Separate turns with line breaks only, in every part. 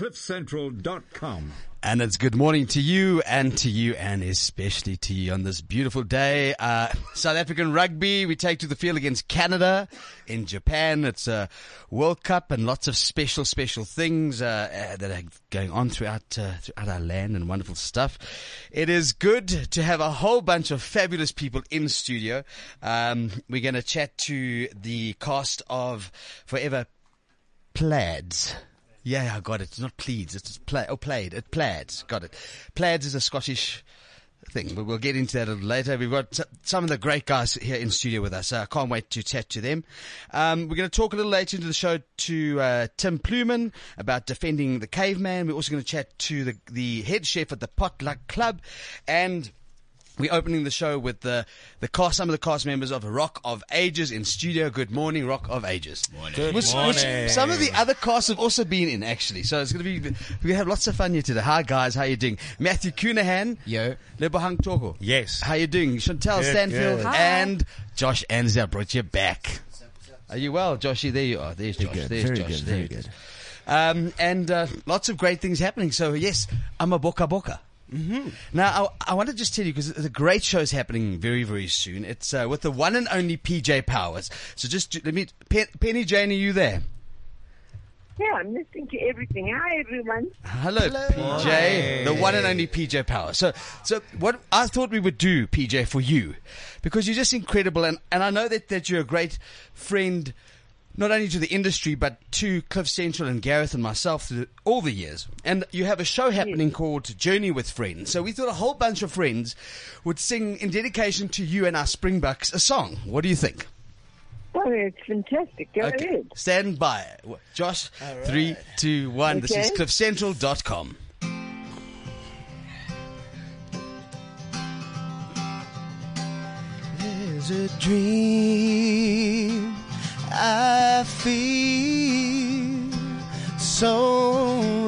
cliffcentral.com.
And it's good morning to you and to you and especially to you on this beautiful day. Uh, South African rugby, we take to the field against Canada in Japan. It's a World Cup and lots of special, special things uh, uh, that are going on throughout, uh, throughout our land and wonderful stuff. It is good to have a whole bunch of fabulous people in studio. Um, we're going to chat to the cast of Forever Plaids. Yeah, I got it. It's not pleads. It's play. Oh, played. It plaids. Got it. Plaids is a Scottish thing, but we'll get into that a little later. We've got some of the great guys here in studio with us. I can't wait to chat to them. Um, we're going to talk a little later into the show to uh, Tim Plewman about defending the caveman. We're also going to chat to the the head chef at the Potluck Club and we're opening the show with the the cast, some of the cast members of Rock of Ages in studio. Good morning, Rock of Ages.
Morning.
Good which, morning. Which some of the other casts have also been in actually, so it's going to be we're going to have lots of fun here today. Hi guys, how you doing? Matthew Cunahan,
yo,
Lebohang Toko,
yes.
How you doing? Chantel good, Stanfield good. and Josh Anza brought you back. Are you well, Joshy? There you are. There's Josh.
Good.
There's
Very
Josh.
Good.
There
Very good.
Um, and uh, lots of great things happening. So yes, I'm a boka boka. Mm-hmm. Now, I, I, want to just tell you because the great show is happening very, very soon. It's uh, with the one and only PJ Powers. So just let me, Pen, Penny Jane, are you there?
Yeah, I'm listening to everything. Hi, everyone.
Hello, Hello. PJ, Hi. the one and only PJ Powers. So, so what I thought we would do, PJ, for you, because you're just incredible, and, and I know that, that you're a great friend not only to the industry but to Cliff Central and Gareth and myself through all the years. And you have a show happening yes. called Journey with Friends. So we thought a whole bunch of friends would sing in dedication to you and our Springboks a song. What do you think?
Oh, it's fantastic. Go okay. ahead.
Stand by. Josh, right. three, two, one. Okay. This is cliffcentral.com.
There's a dream I feel so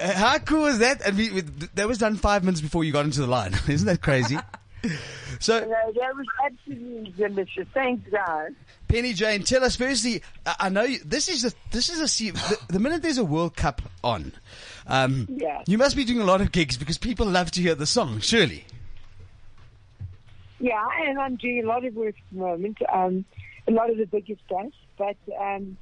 how cool is that? And we, we, that was done five minutes before you got into the line. Isn't that crazy? So
no, that was absolutely delicious. Thanks, guys.
Penny Jane, tell us firstly. I know you, this is a this is a the, the minute there's a World Cup on, um,
yeah.
you must be doing a lot of gigs because people love to hear the song. Surely.
Yeah, and I'm doing a lot of work at the moment. Um, a lot of the biggest stuff, but um,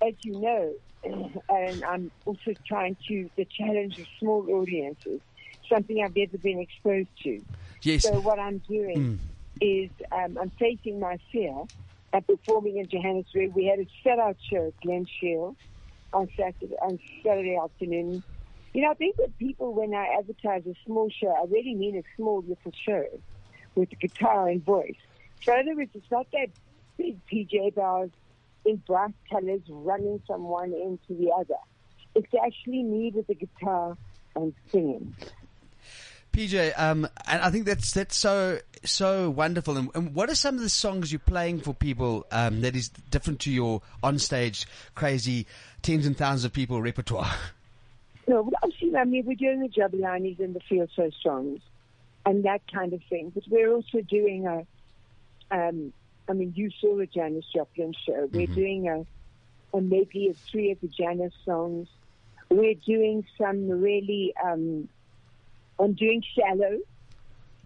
as you know, and I'm also trying to the challenge of small audiences, something I've never been exposed to.
Yes.
So what I'm doing mm. is um, I'm facing my fear and performing in Johannesburg. We had a sellout show at Glen Shield on Saturday on Saturday afternoon. You know, I think that people, when I advertise a small show, I really mean a small little show with a guitar and voice. So in other words, it's not that big PJ Powers in bright colors running from one end to the other. It's actually me with the guitar and singing.
PJ, um, and I think that's that's so so wonderful. And, and, what are some of the songs you're playing for people um, that is different to your onstage crazy tens and thousands of people repertoire?
No, obviously, I mean, we're doing the Jabulanis and the Feel So Strong and that kind of thing. But we're also doing a, um, I mean, you saw the Janis Joplin show. We're mm-hmm. doing a, a medley of three of the Janis songs. We're doing some really, um, I'm doing Shallow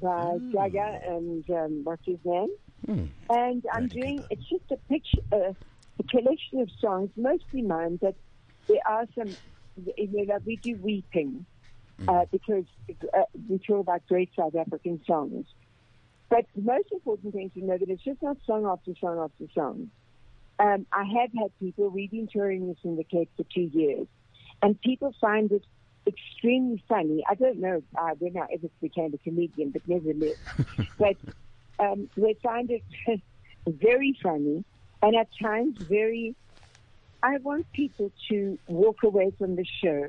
by mm. Gaga and um, what's his name? Mm. And I'm doing, it's just a picture, uh, a collection of songs, mostly mine, but there are some you know, we do weeping uh, mm. because uh, we talk about great South African songs. But the most important thing to know that it's just not song after song after song. Um, I have had people, we've been touring this in the syndicate for two years, and people find it extremely funny. I don't know uh, when I ever became a comedian, but nevertheless. but um, they find it very funny and at times very I want people to walk away from the show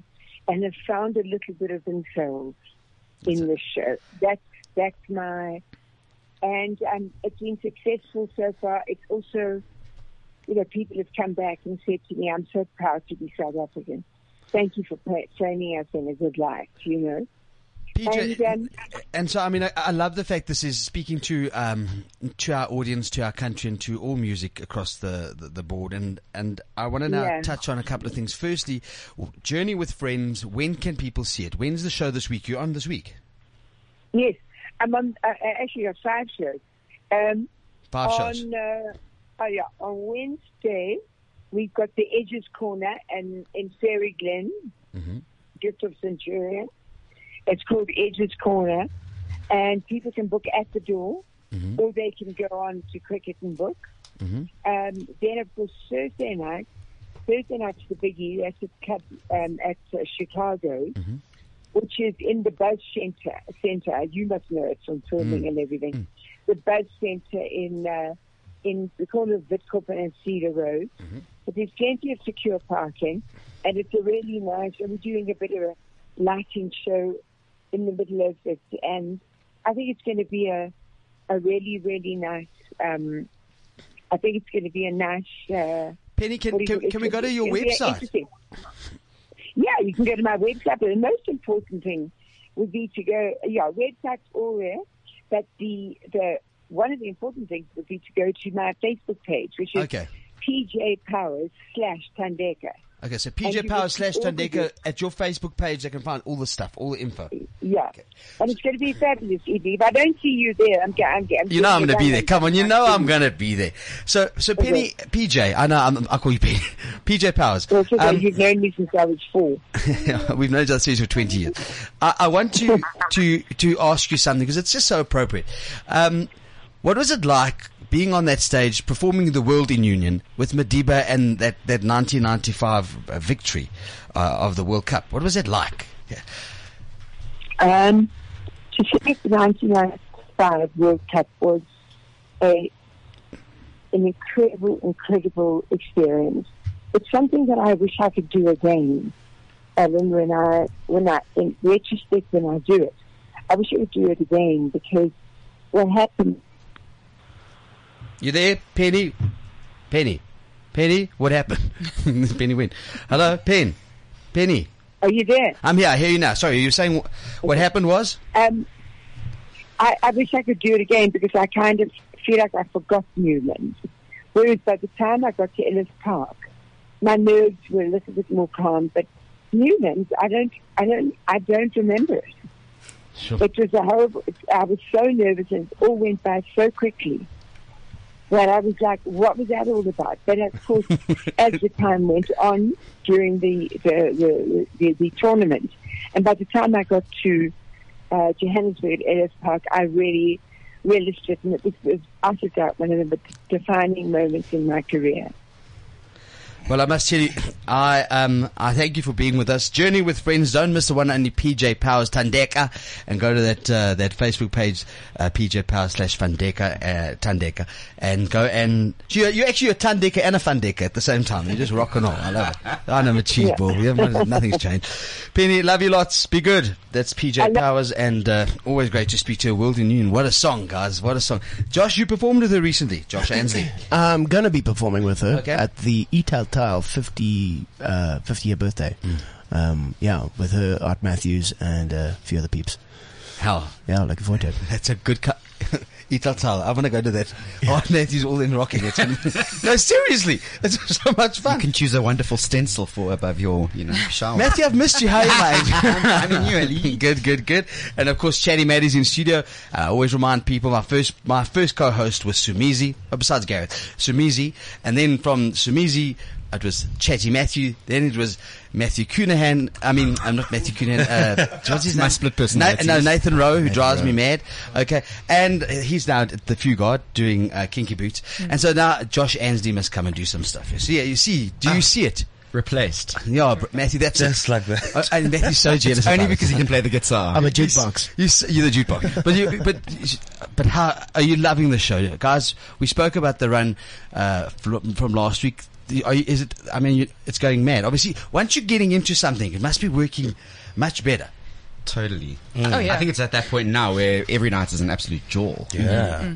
and have found a little bit of themselves in the show. That's that's my, and um, it's been successful so far. It's also, you know, people have come back and said to me, "I'm so proud to be South African. Thank you for training us in a good life." You know.
PJ, and, um, and, so I mean, I, I, love the fact this is speaking to um, to our audience, to our country, and to all music across the, the, the board. And and I want to now yeah. touch on a couple of things. Firstly, Journey with Friends. When can people see it? When's the show this week? You're on this week.
Yes, I'm on. Uh, actually, got five shows. Um,
five
on,
shows.
Uh, oh yeah, on Wednesday we've got the Edges Corner and in Faerie Glen, mm-hmm. Gift of Centurion. It's called Edge's Corner, and people can book at the door, mm-hmm. or they can go on to Quicket and book. Mm-hmm. Um, then, of course, Thursday night, Thursday night's the biggie. That's at, um, at uh, Chicago, mm-hmm. Which is in the Buzz Center. Center, you must know it from filming mm. and everything. Mm. The Buzz Center in uh, in the corner of Witkoppen and Cedar Road. Mm-hmm. But there's plenty of secure parking, and it's a really nice. And we're doing a bit of a lighting show in the middle of it. And I think it's going to be a, a really, really nice, um, I think it's going to be a nice. Uh,
Penny, can, can, can we go to your website?
Yeah, you can go to my website. But the most important thing would be to go, yeah, website's all there. But the, the, one of the important things would be to go to my Facebook page, which is okay. PJ Powers slash Thandeka.
Okay, so PJ Power slash Thandeka at your Facebook page, they can find all the stuff, all the info.
Yeah, okay. and it's going to be fabulous, Evie. If I don't see you there, I'm, I'm, I'm
You know I'm going to be there. Come on, you know I'm going to be there. So, so Penny, okay. PJ, I know I'm, i call you Penny. PJ Powers.
Well, um, you've known me since I was four.
we've known each other for 20 years. I, I, want to to to ask you something because it's just so appropriate. Um, what was it like being on that stage, performing the World in Union with Madiba and that, that 1995 uh, victory uh, of the World Cup. What was it like? Yeah.
Um, to finish the 1995 World Cup was a an incredible, incredible experience. It's something that I wish I could do again. And when I, when I, in retrospect, when I do it, I wish I could do it again because what happened
you there, Penny? Penny? Penny? What happened? Penny went. Hello, Pen? Penny?
Are you there?
I'm here. I hear you now. Sorry, you were saying what happened was?
Um, I, I wish I could do it again because I kind of feel like I forgot Newlands. Whereas by the time I got to Ellis Park, my nerves were a little bit more calm. But Newlands, I don't, I don't, I don't remember it. Sure. It was a horrible. I was so nervous, and it all went by so quickly that I was like, what was that all about? But of course, as the time went on during the the, the, the, the tournament, and by the time I got to uh, Johannesburg Ellis Park, I really realized it, and it was, was out of doubt one of the defining moments in my career.
Well, I must tell you, I um, I thank you for being with us. Journey with friends. Don't miss the one and only PJ Powers Thandeka, and go to that uh, that Facebook page, uh, PJ Powers slash Fandeka uh, Thandeka, and go and you you're actually a Thandeka and a Fandeka at the same time. You're just rocking on. I love it. I'm a cheese
Yeah.
ball. Nothing's changed. Penny, love you lots. Be good. That's PJ Powers, and uh, always great to speak to a world in union. What a song, guys! What a song. Josh, you performed with her recently. Josh Ansley.
I'm gonna be performing with her
Okay.
at the Etal Tile 50 uh, 50 year birthday. Um, yeah, with her, Art Matthews, and uh, a few other peeps.
Hell,
Yeah, looking forward to it.
That's a good cut. Italtile. I want to go to that. Art Matthew's all in rocking. It's no, seriously. It's so much fun.
You can choose a wonderful stencil for above your, you know, shower.
Matthew, I've missed you. How are you, mate?
I mean, you, Ali.
good, good, good. And of course, Chatty Maddie's in studio. I always remind people my first, my first co-host was Somizi, oh, besides Gareth, Somizi. And then from Somizi, it was Chatty Matthew. Then it was Matthew Cunahan. I mean, I'm not Matthew Cunahan. Uh, what's his
My
name?
split
Na- no, Nathan Rowe, who drives
Rowe.
me mad. Okay. And he's now at the Fugard doing uh, Kinky Boots. And so now Josh Ansley must come and do some stuff. You see, you see, do you see it?
Replaced.
Yeah, Matthew, that's
Just
it.
like that.
Uh, and Matthew's so jealous.
Only
about it.
because he can play the guitar.
I'm a jukebox.
You, you're the jukebox. but you, but, but how are you loving the show, guys? We spoke about the run uh, from last week. The- Are you, is it? I mean, you, it's going mad. Obviously, once you're getting into something, it must be working much better.
Totally. Mm.
Oh, yeah.
I think it's at that point now where every night is an absolute jaw.
Yeah. Mm-hmm.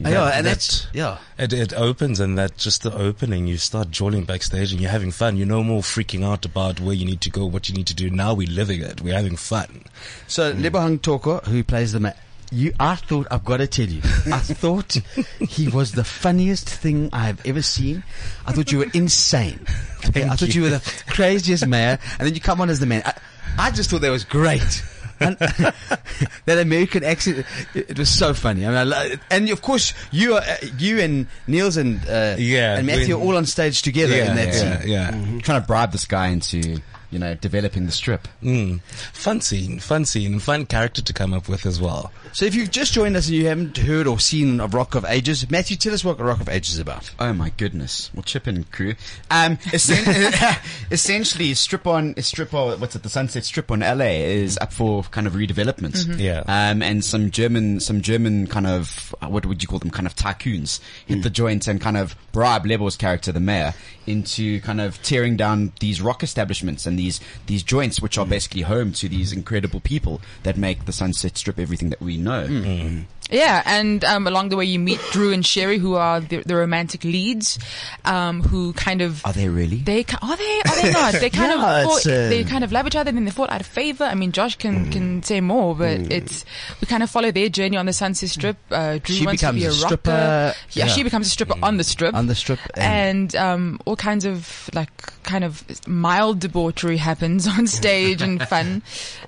Mm-hmm.
yeah,
That-
and that's yeah.
It, it opens and that just the opening, you start jawling backstage and you're having fun. You're no more freaking out about where you need to go, what you need to do. Now we're living it. We're having fun.
So mm. Lebohang Toko, who plays the ma- you, I thought I've got to tell you, I thought he was the funniest thing I have ever seen. I thought you were insane. Okay, I thought you. were the craziest mayor, and then you come on as the man. I, I just thought that was great. And that American accent, it, it was so funny. I mean, I, and of course you, are, uh, you and Niels and uh,
Yeah,
and Matthew are all on stage together in that
yeah,
scene.
yeah.
Trying to bribe this guy into, you know, developing the strip.
Mm. Fun scene, fun scene, and fun character to come up with as well.
So if you've just joined us and you haven't heard or seen of Rock of Ages, Matthew, tell us what Rock of Ages is about.
Oh my goodness! Well, chip in crew. Um, essen- essentially, strip on strip on what's it? The Sunset Strip on LA is up for kind of redevelopment.
Yeah.
Um, and some German, some German kind of what would you call them? Kind of tycoons hit the joint and kind of bribe Lebo's character, the mayor, into kind of tearing down these rock establishments and these these joints, which are basically home to these incredible people that make the Sunset Strip everything that we know.
Yeah, and um, along the way you meet Drew and Sherry, who are the, the romantic leads, um, who kind of
Are they really?
they are they are they not? They kind
Yeah,
of fought,
uh,
they kind of love each other, then they fall out of favor. I mean, Josh can can say more, but it's we kind of follow their journey on the Sunset Strip. Uh, Drew
She
wants to be a,
a
rocker.
stripper.
Yeah,
Yeah.
she becomes a stripper on the strip.
On the strip, and-
and um, all kinds of like kind of mild debauchery happens on stage and fun.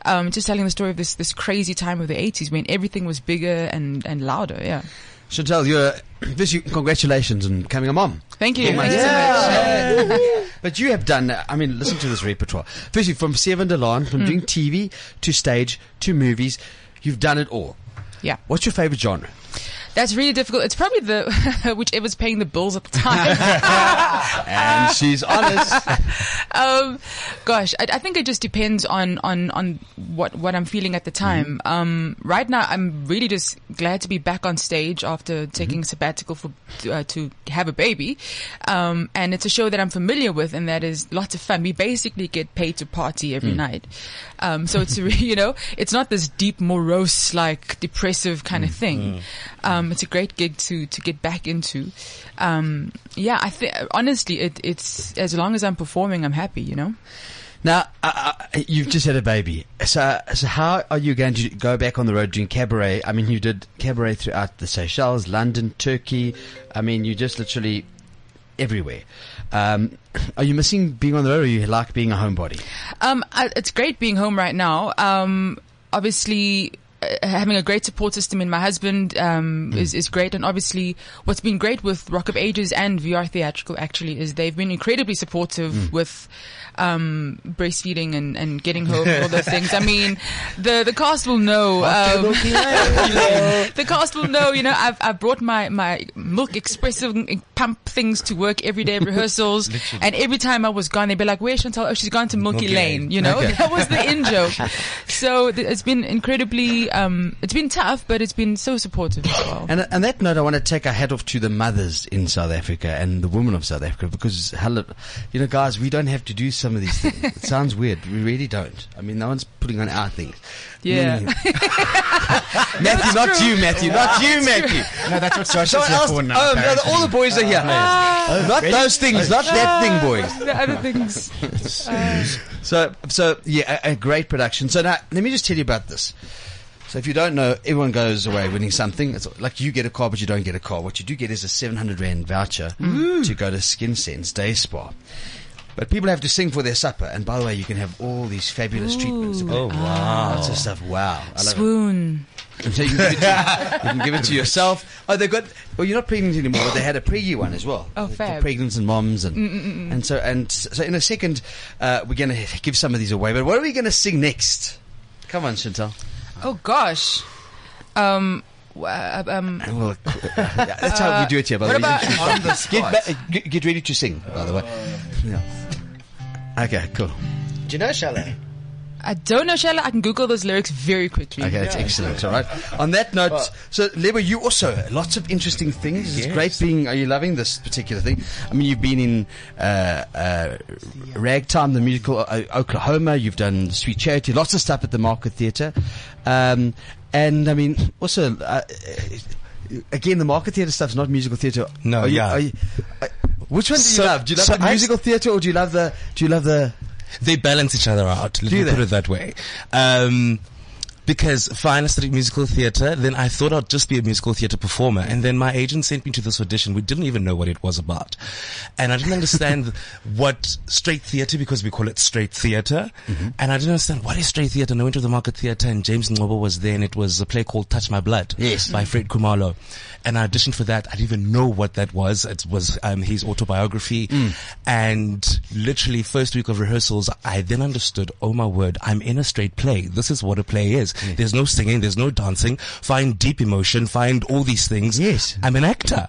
Um, just telling the story of this this crazy time of the eighties when everything was bigger and and louder. Yeah.
Chantal, you're firstly, congratulations on becoming a mom.
Thank you.
My
Thank you so much.
But you have done, I mean, listen to this repertoire. Firstly, from Seven Delan,
Hmm.
from doing TV to stage to movies, you've done it all.
Yeah.
What's your favorite genre?
That's really difficult. It's probably the whichever's paying the bills at the time.
And she's honest.
um, gosh, I, I think it just depends on on on what what I'm feeling at the time. Um, right now, I'm really just glad to be back on stage after taking sabbatical for uh, to have a baby, um, and it's a show that I'm familiar with, and that is lots of fun. We basically get paid to party every night, um, so it's you know it's not this deep morose like depressive kind of thing. Um, it's a great gig to to get back into. Um, yeah, I think honestly, it, it's as long as I'm performing, I'm happy. You know.
Now, uh, uh, you've just had a baby. So, so how are you going to go back on the road doing cabaret? I mean, you did cabaret throughout the Seychelles, London, Turkey. I mean, you just literally everywhere. Um, are you missing being on the road or you like being a homebody?
Um, I, it's great being home right now. Um, obviously, having a great support system in my husband um, is is great, and obviously what's been great with Rock of Ages and VR Theatrical actually is they've been incredibly supportive with um, breastfeeding and, and getting home and all those things. I mean, the the cast will know. Um, the cast will know. You know, I've I've brought my my milk espresso pump things to work every day at rehearsals, and every time I was gone, they'd be like, "Where's Chantal? Oh, she's gone to Milky,
Milky
Lane."
Lane.
You know,
Okay.
that was the in joke. So th- it's been incredibly. Um, it's been tough, but it's been so supportive as well.
And on that note, I want to take a hat off to the mothers in South Africa and the women of South Africa because, hello, you know, guys, we don't have to do some of these things. it sounds weird. We really don't. I mean, no one's putting on our things.
Yeah.
Mm. Matthew, not you, Matthew, not you, Matthew.
No, that's what Sasha's
Someone
here
else.
for now.
Oh, no,
apparently.
all the boys are here. not those things, not that thing, boys.
the other things.
So, so yeah, a, a great production. So now, let me just tell you about this. So if you don't know, everyone goes away winning something. It's like you get a car, but you don't get a car. What you do get is a 700 rand voucher mm. to go to Skin Sense Day Spa. But people have to sing for their supper. And by the way, you can have all these fabulous treatments.
Oh wow!
Ah, lots of stuff. Wow. I.
Swoon.
So you can, give it to, you can give it to yourself. Oh, they've got. Well, you're not pregnant anymore, but they had a preggy one as well.
Oh,
For
fab.
pregnants and moms, and mm, mm, and so and so. In a second, uh, we're going to give some of these away. But what are we going to sing next? Come on, Chantal.
Oh gosh. Um. uh, um.
Well, that's how we do it here. By the
what
way.
about-
On the
Get, ba- get, get ready to sing. By the way. Yeah. Okay. Cool.
Do you know Shallow?
I don't know, Shallow. I can Google those lyrics very quickly.
Okay, that's excellent. All right. On that note, so Lebo, you also lots of interesting things. It's
Yes.
great being. Are you loving this particular thing? I mean, you've been in uh, uh, Ragtime, the musical, uh, Oklahoma. You've done Sweet Charity, lots of stuff at the Market Theatre, um, and I mean, also. Uh, Again, the market theatre stuff is not musical theatre.
No,
Are you-
yeah.
are you- uh, which one do you
So-
love? Do you love
so
the musical theatre or do you love the? Do you love the?
They balance each other out. Let
Do
me
they?
put it that way. Um, because fine, I studied musical theatre. Then I thought I'd just be a musical theatre performer. And then my agent sent me to this audition. We didn't even know what it was about. And I didn't understand what straight theatre, because we call it straight theater mm-hmm. And I didn't understand what is straight theatre. And I went to the market theatre and James Ngcobo was there and it was a play called Touch My Blood.
Yes.
By mm-hmm. Fred Khumalo. And I auditioned for that. I didn't even know what that was. It was, um, his autobiography. Mm. And literally first week of rehearsals, I then understood, oh my word, I'm in a straight play. This is what a play is. There's no singing, there's no dancing. Find deep emotion, find all these things.
Yes.
I'm an actor.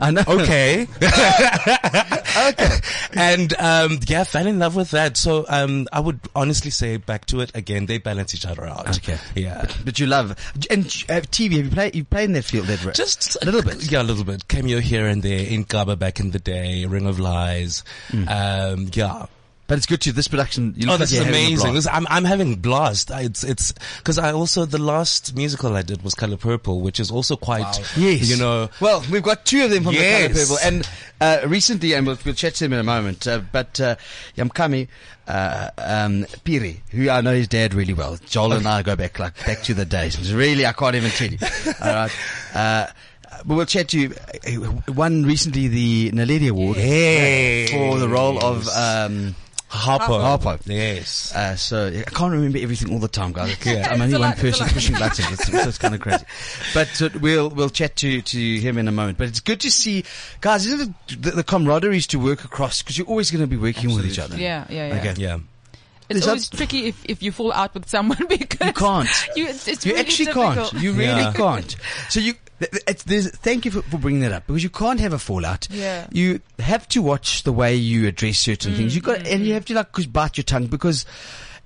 I know.
Okay. okay. And um, yeah, fell in love with that. So um, I would honestly say back to it again. They balance each other out.
Okay.
Yeah.
But you love and uh, TV. Have you played? You played in that field, that
Just
a little bit.
Yeah, a little bit. Cameo here and there in Gaba back in the day, Ring of Lies. Um, yeah.
But it's good to this production. You look
Oh,
like
this is
having a
amazing. This, I'm, I'm having blast. I- It's, it's, cause I also, the last musical I did was Color Purple, which is also quite,
Yes.
you know,
Well, we've got two of them from
Yes.
the Colour Purple, and uh, recently, and we'll, we'll chat to him in a moment. Uh, but uh, Yamkami uh, um, Piri, who I know his dad really well. Joel and I go back like back to the days. It's really, I can't even tell you. All right. Uh, but we'll chat to you. Uh, Won recently the Naledi Award
Yes.
for the role of um,
Harpo.
Harpo.
Yes.
Uh, so I can't remember everything all the time, guys.
Yeah.
I'm only one
lot,
person
lot.
pushing buttons. It's, it's, it's kind of crazy. But uh, we'll we'll chat to to him in a moment. But it's good to see, guys. Isn't it the, the camaraderie is to work across because you're always going to be working with each other.
Yeah, yeah, yeah.
Okay.
Yeah.
It's
Is
always
that-
tricky if, if you fall out with someone because
You can't.
You, it's, it's
You
really
actually
difficult.
can't. You really
Yeah.
can't. So you, th- th- it's, there's, thank you for, for bringing that up because you can't have a fallout.
Yeah.
You have to watch the way you address certain things. You got,
Mm-hmm.
and you have to like cause bite your tongue because,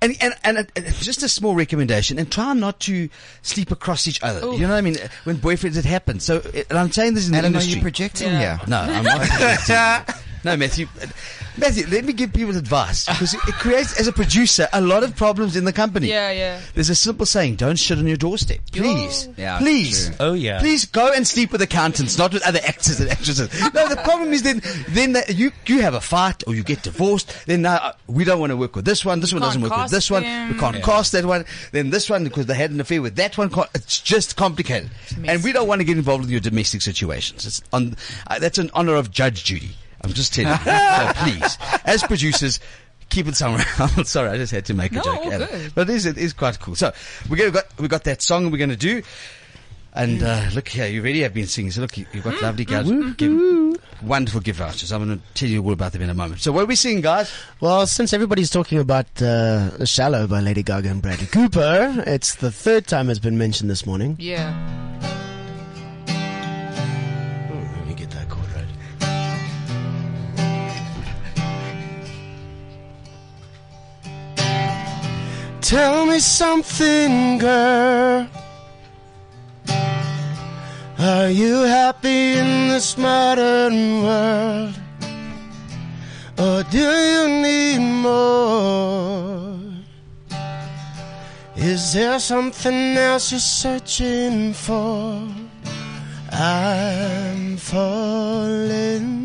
and and and, uh, just a small recommendation, and try not to sleep across each other. You know what I mean? When boyfriends, it happens. So, and I'm saying this in the
Adam, are you projecting
Yeah.
here?
No, I'm not. projecting. no, Matthew. Matthew, let me give people advice because it, it creates, as a producer, a lot of problems in the company.
Yeah, yeah.
There's a simple saying: "Don't shit on your doorstep." Please,
Yeah,
please,
true.
Oh, yeah.
please go and sleep with accountants, not with other actors and actresses. No, the problem is then, then that you you have a fight or you get divorced. Then now uh, we don't want to work with this one. This one doesn't work with this one.
them.
We can't
Yeah.
cast that one. Then this one because they had an affair with that one. It's just complicated, and we don't want to get involved with your domestic situations. It's on uh, that's an honor of Judge Judy. I'm just telling you. so please, as producers. keep it somewhere else. Sorry, I just had to make a
No,
joke.
all
at it.
good.
But it is, it is quite cool. So we're gonna got we got that song we're gonna do. And uh, look here, you already have been singing. So look, you- you've got lovely guys, give, wonderful gift vouchers. I'm going to tell you all about them in a moment. So what are we singing, guys?
Well, since everybody's talking about uh, "Shallow" by Lady Gaga and Bradley Cooper, it's the third time it's been mentioned this morning.
Yeah.
Tell me something, girl. Are you happy in this modern world? Or do you need more? Is there something else you're searching for? I'm falling.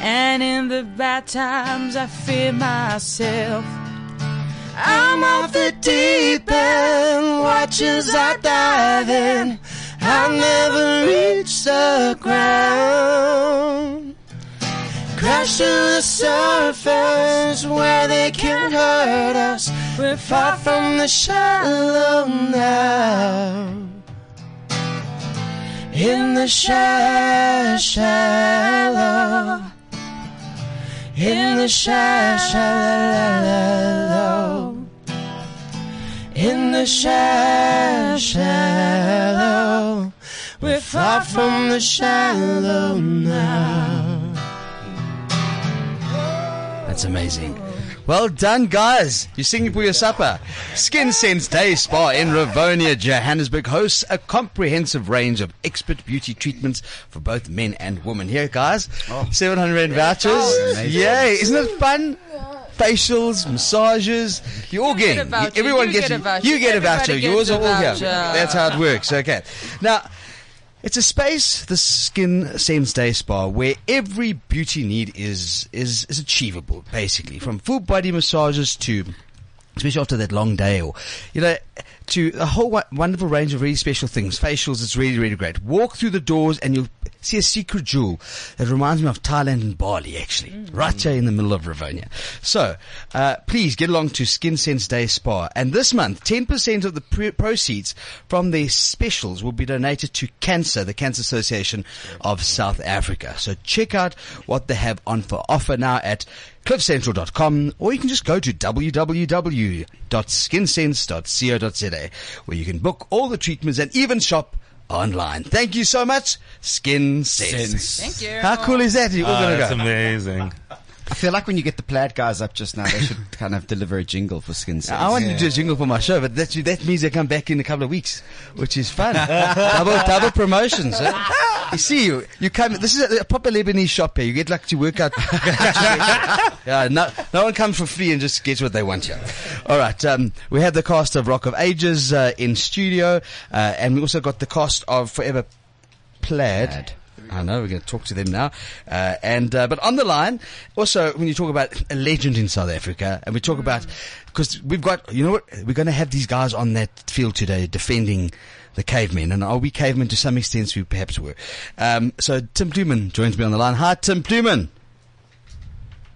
And in the bad times, I fear myself. I'm off the deep end, watch as I dive in. I'll never reach the ground. Crash to the surface where they can't hurt us. We're far from the shallow now. In the shallow. In the shallow. In the shallow, shallow. We're far from the shallow now.
That's amazing. Well done, guys. You're singing for your supper. Skin Sense Day Spa in Rivonia, Johannesburg hosts a comprehensive range of expert beauty treatments for both men and women. Here, guys, 700 Rand vouchers. Oh, Yay. Isn't it fun? Facials, massages, you all
get
get, everyone
You
gets,
get a voucher.
you get a voucher. Yours
a
are all here. That's how it works. Okay. Now, it's a space, the Skin Sense Day Spa, where every beauty need is is is achievable, basically, from full body massages to, especially after that long day, or you know, to a whole wonderful range of really special things. Facials, it's really really great. Walk through the doors and you'll see a secret jewel that reminds me of Thailand and Bali, actually, right here in the middle of Rivonia. So, uh, please get along to Skin Sense Day Spa. And this month, 10% of the pre- proceeds from their specials will be donated to Cancer, the Cancer Association of South Africa. So check out what they have on for offer now at cliffcentral.com or you can just go to www.skinsense.co.za where you can book all the treatments and even shop online. Thank you so much, Skin Sense.
Thank you.
How cool is that? You're all
Ah,
gonna
that's
go.
amazing.
I feel like when you get the plaid guys up just now, they should kind of deliver a jingle for Skin Sense.
I wanted to do a jingle for my show, but that that means they come back in a couple of weeks, which is fun. double double promotions. Huh? You see, you you come. This is a, a proper Lebanese shop here. You get like to work out. yeah, no, no one comes for free and just gets what they want here. All right, um, we have the cast of Rock of Ages uh, in studio, uh, and we also got the cast of Forever Plaid.
Plaid.
I know we're going to talk to them now, uh, and uh, but on the line also when you talk about a legend in South Africa, and we talk about because we've got you know what we're going to have these guys on that field today defending the cavemen, and are we cavemen to some extent? We perhaps were. Um, so Tim Plewman joins me on the line. Hi, Tim Plewman.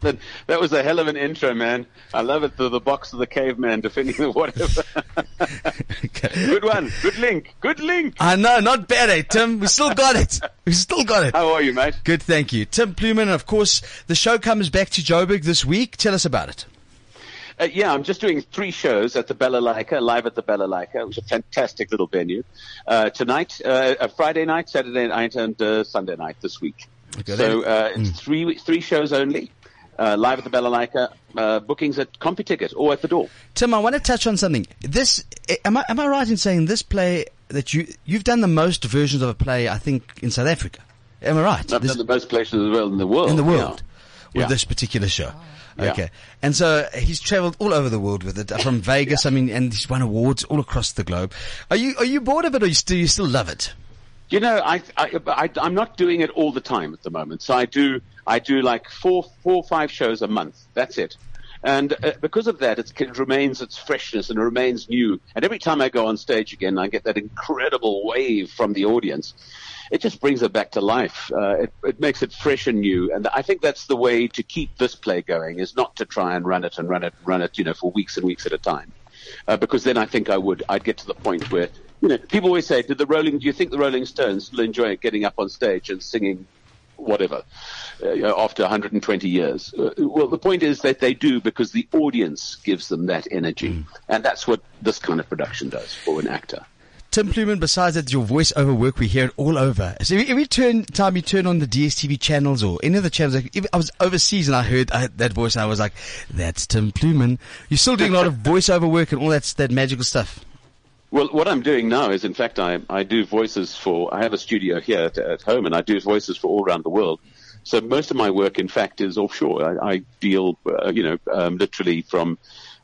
That, that was a hell of an intro, man. I love it. The, the box of the caveman defending the whatever. Good one. Good link. Good link.
I know, not bad, eh, Tim? We still got it. We still got it.
How are you, mate?
Good, thank you. Tim Plewman, of course, the show comes back to Joburg this week. Tell us about it.
Uh, yeah, I'm just doing three shows at the Balalaika, live at the Balalaika. It was a fantastic little venue. Uh, tonight, uh, a Friday night, Saturday night, and uh, Sunday night this week.
Okay,
so uh,
Hmm.
it's three three shows only. Uh, live at the Balalaika. Uh, bookings at CompuTicket or at the door.
Tim, I want to touch on something. This, eh, am I, am I right in saying this play that you, you've done the most versions of a play, I think, in South Africa? Am I right?
I've
This-
done the most places as well in the world.
in the
yeah.
world with
Yeah.
this particular show.
Yeah.
Okay. And so he's traveled all over the world with it, from Vegas, I mean, and he's won awards all across the globe. Are you, are you bored of it or do you still love it?
You know, I, I, I, I'm not doing it all the time at the moment. So I do, I do like four, four or five shows a month. That's it. And uh, because of that, it remains its freshness and it remains new. And every time I go on stage again, I get that incredible wave from the audience. It just brings it back to life. Uh, it, it makes it fresh and new. And I think that's the way to keep this play going is not to try and run it and run it, and run it, you know, for weeks and weeks at a time. Uh, because then I think I would, I'd get to the point where, you know, people always say, did the Rolling, do you think the Rolling Stones still enjoy getting up on stage and singing whatever uh, you know, after 120 years? Uh, well, the point is that they do because the audience gives them that energy. And that's what this kind of production does for an actor.
Tim Plewman, besides that, your voiceover work, we hear it all over. So every, every turn, time you turn on the DSTV channels or any of the channels, like, if I was overseas and I heard I, that voice, I was like, that's Tim Plewman. You're still doing a lot of voiceover work and all that, that magical stuff.
Well, what I'm doing now is, in fact, I, I do voices for, I have a studio here at, at home and I do voices for all around the world. So most of my work, in fact, is offshore. I, I deal, uh, you know, um, literally from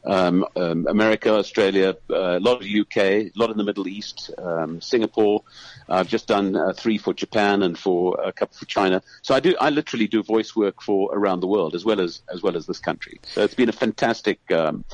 um, um, America, Australia, uh, a lot of the UK, a lot in the Middle East, um, Singapore. I've just done uh, three for Japan and for a couple for China. So I do, I literally do voice work for around the world as well as as well as this country. So it's been a fantastic, um,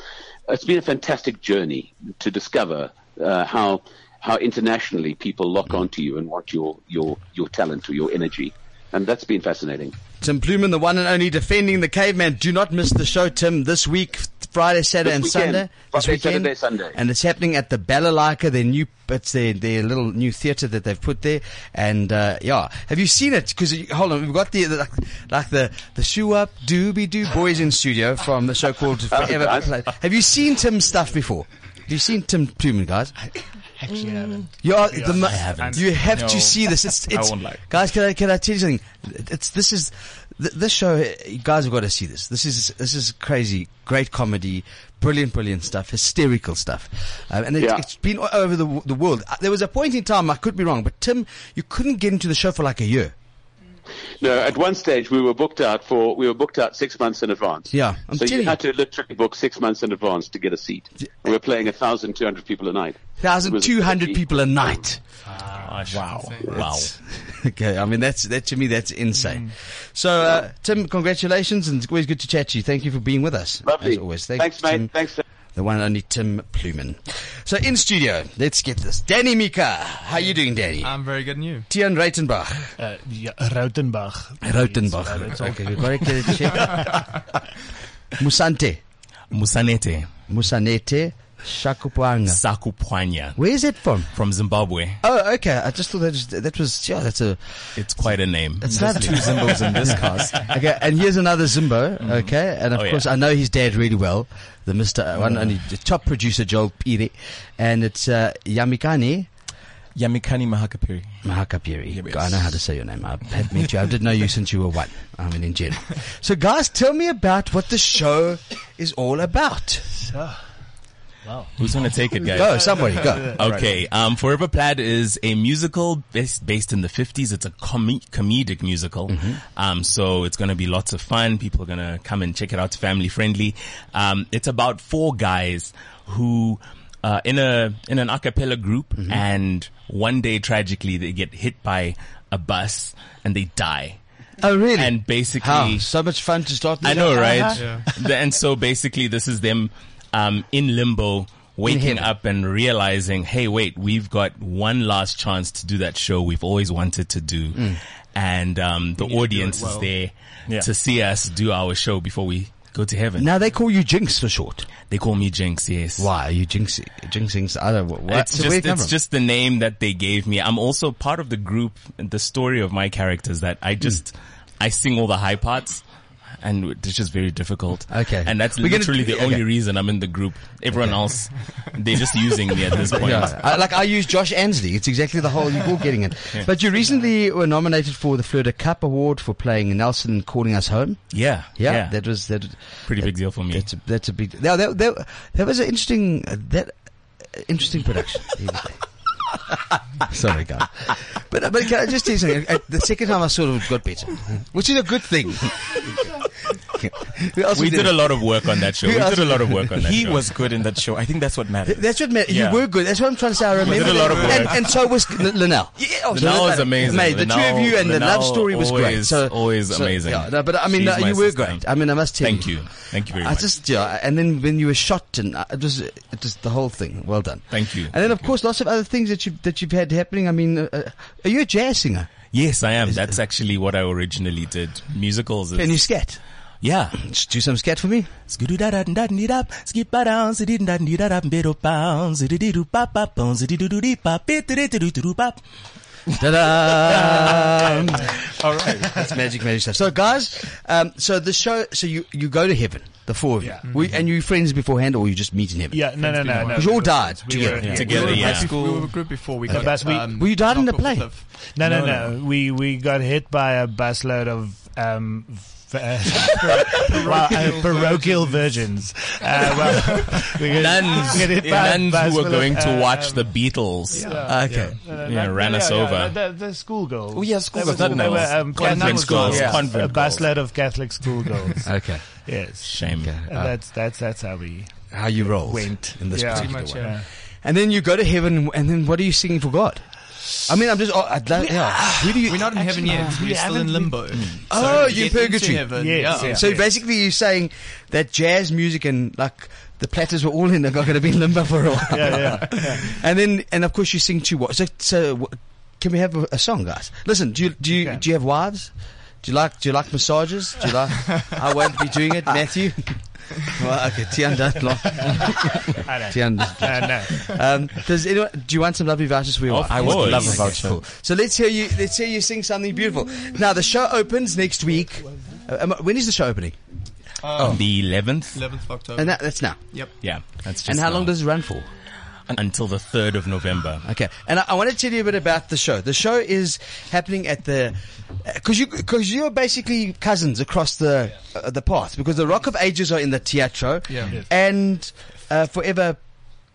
it's been a fantastic journey to discover uh, how how internationally people lock onto you and want your your your talent or your energy, and that's been fascinating.
Tim Plewman, the one and only defending the caveman. Do not miss the show, Tim, this week, Friday, Saturday,
This
and
weekend.
Sunday. This weekend.
Saturday, Sunday.
And it's happening at the Balalaika, their new, it's their, their little new theatre that they've put there. And, uh, yeah. Have you seen it? Cause, hold on, we've got the, the like, like the, the shoe up, doobie doo boys in studio from the show called Forever Have you seen Tim's stuff before? Have you seen Tim Plewman, guys?
Actually, I haven't.
You are the, mo-
I haven't.
You have
No.
to see this. It's,
I
it's
won't lie.
guys. Can I can I tell you something? It's this is th- this show. You guys have got to see this. This is this is crazy, great comedy, brilliant, brilliant stuff, hysterical stuff, um, and it,
Yeah.
it's been all over the the world. Uh, There was a point in time I could be wrong, but Tim, you couldn't get into the show for like a year.
No, at one stage we were booked out for we were booked out six months in advance.
Yeah, I'm
so
telling
you
you.
had to literally book six months in advance to get a seat. And we were playing a thousand two hundred people a night.
Thousand two hundred people a night.
Wow. Wow.
Okay, I mean that's that to me that's insane. So, uh, Tim, congratulations, and it's always good to chat to you. Thank you for being with us.
Lovely.
As always, Thank-
Thanks, mate.
Tim.
Thanks.
The one and only Tim Plewman. So in studio, let's get this. Danny Mika. How you doing, Danny?
I'm very good and you.
Tian Reitenbach.
Uh, yeah, Rautenbach.
Rautenbach.
It's
Okay, we've got to get it checked. Musante.
Musanete,
Musanete Shakupwanga.
Sakupwanya,
Where is it from?
from Zimbabwe.
Oh, okay. I just thought that was, that was yeah, that's a,
It's quite a name.
It's
There's
lovely.
two Zimbos in this cast.
okay. And here's another Zimbo. Mm-hmm. Okay. And of
Oh, yeah.
course, I know his dad really well. The Mr. Uh, one, mm-hmm. only the top producer, Joel Pire. And it's, uh, Yamikani.
Yamikani Mahakapiri.
Mahakapiri.
Yes.
I know how to say your name. I have met you. I didn't know you since you were one. I mean, in general. So, guys, tell me about what the show is all about.
Who's going to take it, guys?
Go, somebody, go.
Okay, um, Forever Plaid is a musical based, based in the 50s. It's a com- comedic musical. Um, so it's going to be lots of fun. People are going to come and check it out. Family friendly. Um, it's about four guys who, uh, in a, in an a cappella group and one day tragically they get hit by a bus and they die.
Oh, really?
And basically,
How? So much fun to start the
I
show.
know, right? The- And so basically, this is them um, in limbo, waking
heaven.
up and realizing, hey, wait, we've got one last chance to do that show we've always wanted to do.
Mm.
And um, the
need to do it
audience
well.
is there
Yeah.
to see us do our show before we go to heaven.
Now they call you Jinx for short.
They call me Jinx, yes.
Why are you jinxing? Jinxing? I don't. What,
It's
so
just, it's just the name that they gave me. I'm also part of the group, the story of my characters that I just, I sing all the high parts. And it's just very difficult.
Okay.
And that's
We're gonna-
literally the
okay.
only reason I'm in the group. Everyone else, they're just using me at this point.
Yeah, I, like I use Josh Ansley. It's exactly the whole. You're all getting it. But you recently were nominated for the Fleur du Cap Award for playing Nelson calling us home.
Yeah.
Yeah, that was that.
Pretty big deal for me.
That's a, that's a big. Now that, that that was an interesting uh, that interesting production. Sorry, guys. But uh, but can I just tell you something? Uh, The second time I sort of got better, which is a good thing. Who else
We
was
did a lot of work on that show. We did a lot of work on that show.
He
show.
was good in that show. I think that's what matters.
That's what matters.
Yeah.
You were good. That's what I'm trying to say. I remember.
did a lot of work.
And, and so was L- Linnell. Yeah, oh, so
Linnell
that-
is amazing.
Mate, the two of you and the love story was great.
always-
So
always
so,
amazing.
Yeah, no, but I mean,
She's
uh, you were
sister.
great. I mean, I must tell
Thank
you.
you. Thank you very
I
much.
just yeah, and then when you were shot and uh, it was it was the whole thing. Well done.
Thank you.
And then of course lots of other things that you that you've had happening. I mean, uh, uh, are you a jazz singer?
Yes, I am. That's actually what I originally did. Musicals. Is,
Can you scat?
Yeah.
Do some scat for me.
Skidoo-da-da-da-da-dee-dap, skip-a-down, zidee-da-da-dee-da-da, biddle-bound, zidee-dee-doo-bop-bop, boom, zidee-doo-doo-dee-bop, bit-dee-dee-doo-doo-bop.
Ta-da! All right, that's magic, magic stuff. So, guys, um, so the show, so you you go to heaven, the four of you,
Yeah.
we, and you friends beforehand, or you just meet in heaven?
Yeah, no, no, no, no.
Because you all died
We
together.
were- yeah.
Together,
we were
yeah.
high school-
We were a group before we
The
got.
bus- we-
um,
Well, you died in
knocked
the
off
plane.
cliff.
No, no,
No,
no. We we got hit by a busload of um, v- uh, well, uh, parochial virgins. Uh, well, we got,
Nuns,
we got hit
nuns
bus
who were going
of,
to watch
um,
the Beatles. Yeah.
Okay.
no, no,
Yeah,
not-
ran
no,
us
yeah,
over.
The, the schoolgirls.
Oh, yeah, school
They were-
girls, not
they were, um,
Convent
Catholic
schools,
Yes,
convent
a
girls.
busload of Catholic schoolgirls.
Okay.
yes.
Shame.
And that's that's that's how we
How you roll
went.
in this
yeah.
particular
Pretty
one.
yeah.
And then you go to heaven, and then what are you singing for God? I mean, I'm just. Oh, I'd love, yeah. Who do you?
We're not in heaven yet.
we
We're still
haven't-
in limbo. Hmm.
Oh,
to
you're in purgatory.
heaven,
Yes,
yeah.
yeah.
So basically, you're saying that jazz music and like the platters were all in. They're going to be in limbo for a while.
Yeah, yeah.
And then, and of course, you sing to what? So, so can we have a, a song, guys? Listen, do you do you
Okay.
do you have wives? Do you like do you like massages? Do you like? I won't be doing it, Matthew. well, okay, Tian don't like.
I know.
Tian.
Uh, no.
Um, does anyone? Do you want some lovely vouchers for your
Of
wife?
I would course. love a
voucher.
Cool. So let's hear you. Let's hear you sing something beautiful. Now the show opens next week. Uh, um, when is the show opening?
The 11th?
11th of October.
And that, that's now.
Yep.
Yeah. That's just
And how long does it run for?
Until the 3rd of November.
Okay, and I, I want to tell you a bit about the show. The show is happening at the because you because you're basically cousins across the uh, the path because the Rock of Ages are in the Teatro,
Yeah. Yes.
and uh, Forever.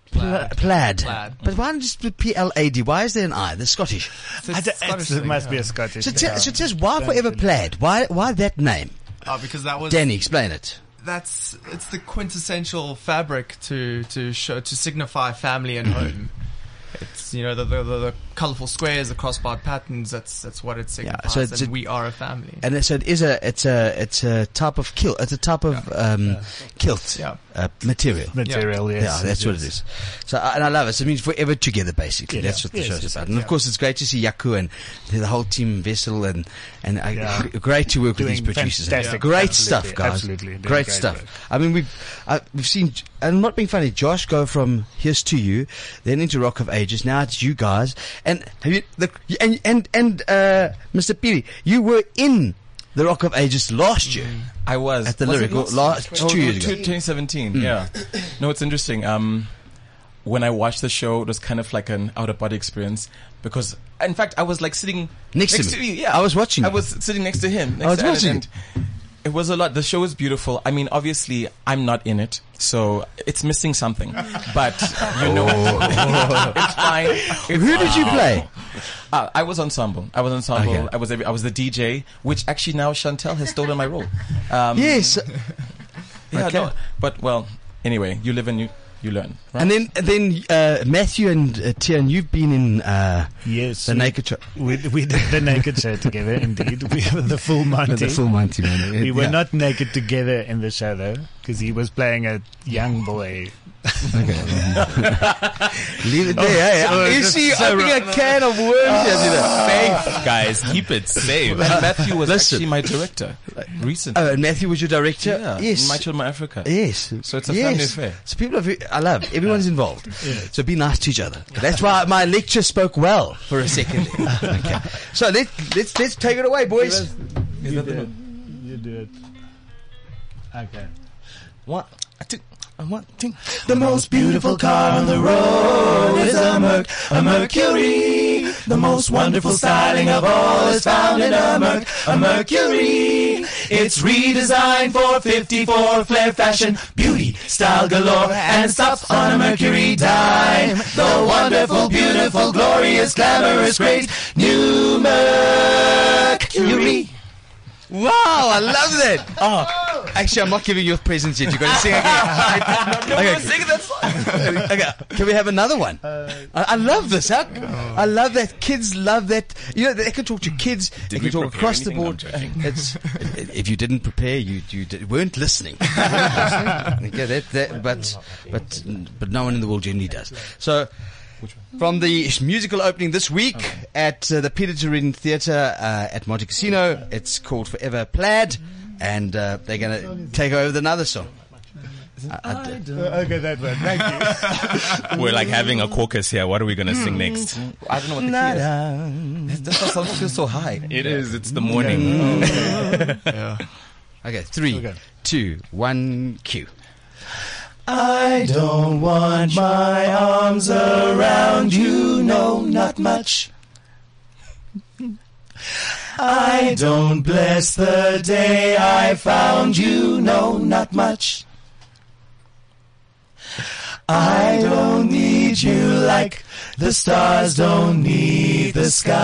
Pla- plaid.
Plaid.
but why not just P L A D? Why is there an I? The Scottish.
It's a
I don't-
Scottish
it's- it
thing,
must be a Scottish.
So,
yeah.
t- so just why Forever Plaid? Why why that name?
Oh, because that was
Danny, explain it.
That's it's the quintessential fabric to to show to signify family and home. Mm-hmm. It's you know the the, the, the colorful squares, the crossbar patterns. That's that's what it signifies.
so it's
and
a-
we are a family.
And so it is a it's a it's a type of kilt. It's a type of um, kilt
Yeah.
uh, material.
material. Yes,
yeah, that's what it is. So, uh, and I love it. So it means forever together, basically.
Yeah.
That's what the
Yes,
show's
yes,
about. And of course, it's great to see Yaku and the whole team, Vessel, and and uh,
Yeah.
g- great to work with these producers.
fantastic.
Great
Absolutely,
stuff, guys.
absolutely.
Great,
great
stuff.
work.
I mean, we've uh, we've seen, and I'm not being funny. Josh go from Here's to You, then into Rock of Ages. Now it's you guys, and have you the and and and uh, Mr. Piri, you were in the Rock of Ages last year.
I was
At the
Was
lyric,
last-
last-
oh,
two years ago.
2017. Yeah. No, it's interesting. Um, when I watched the show, it was kind of like an out of body experience because, in fact, I was like sitting
Next to me.
you. Yeah,
I was watching
I
you.
was sitting next to him. Next
I was
to Alan,
watching
and It was a lot. The show is beautiful. I mean, obviously, I'm not in it, so it's missing something. But you know, it's fine. It's
Who did you play?
Uh, I was ensemble. I was ensemble.
Okay.
I was I was the DJ, which actually now Chantel has stolen my role. Um,
Yes.
Yeah,
Okay.
no, but well, anyway, you live and you you learn. Right?
And then, then uh, Matthew and uh, Tian, you've been in uh,
Yes,
the
we-
Naked Show.
We, we did the naked show together. Indeed, we were the full Monty.
The full Monty, man.
We were
Yeah.
not naked together in the show though, because he was playing a young boy.
Leave it there. Eh?
So
hey. You
it's
see,
so
opening a can of worms. yes, you.
Safe, guys. Keep it safe.
And Matthew was
Listen.
actually my director recently.
Oh, and Matthew was your director.
yeah,
yes.
My Children Africa.
Yes.
So it's a
yes.
family affair.
So people are, I love, everyone's involved. So be nice to each other. That's why my lecture spoke well for a second. okay. So let, let's, let's take it away, boys.
You do it. You do it. Okay.
Think. I want. Think.
The most beautiful car on the road is a Merc, a Mercury. The most wonderful styling of all is found in a Merc, a Mercury. It's redesigned for 54 flair fashion, beauty, style galore, and stops on a Mercury dime. The wonderful, beautiful, glorious, glamorous, great new Mercury.
Wow, I love that. Oh, actually, I'm not giving you a present yet. You're going to sing again. okay.
Sing that song.
okay, can we have another one? I, I love this. How, I love that. Kids love that. You know, they can talk to kids. they can talk across the board.
No, I'm joking.
It's if you didn't prepare, you you did, weren't listening. okay, that, that, but but but no one in the world generally does. So. From the musical opening this week at uh, the Pieter Toerien Theatre uh, at Montecasino, it's called Forever Plaid, and uh, they're going to take over with another song. I- I d-
Okay, that one. Thank you.
We're like having a caucus here. What are we gonna sing next?
I don't know what the key is. This song feels so high.
It is. It's the morning.
Okay, three,
Okay.
two, one, cue.
I don't want my arms around you, no, not much. I don't bless the day I found you, no, not much. I don't need you like the stars don't need the sky.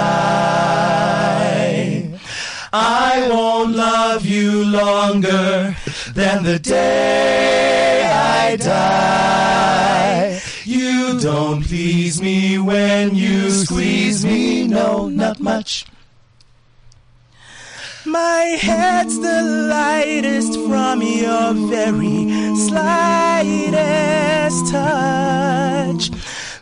I won't love you longer than the day I die. You don't please me when you squeeze me, no, not much. My head's the lightest from your very slightest touch.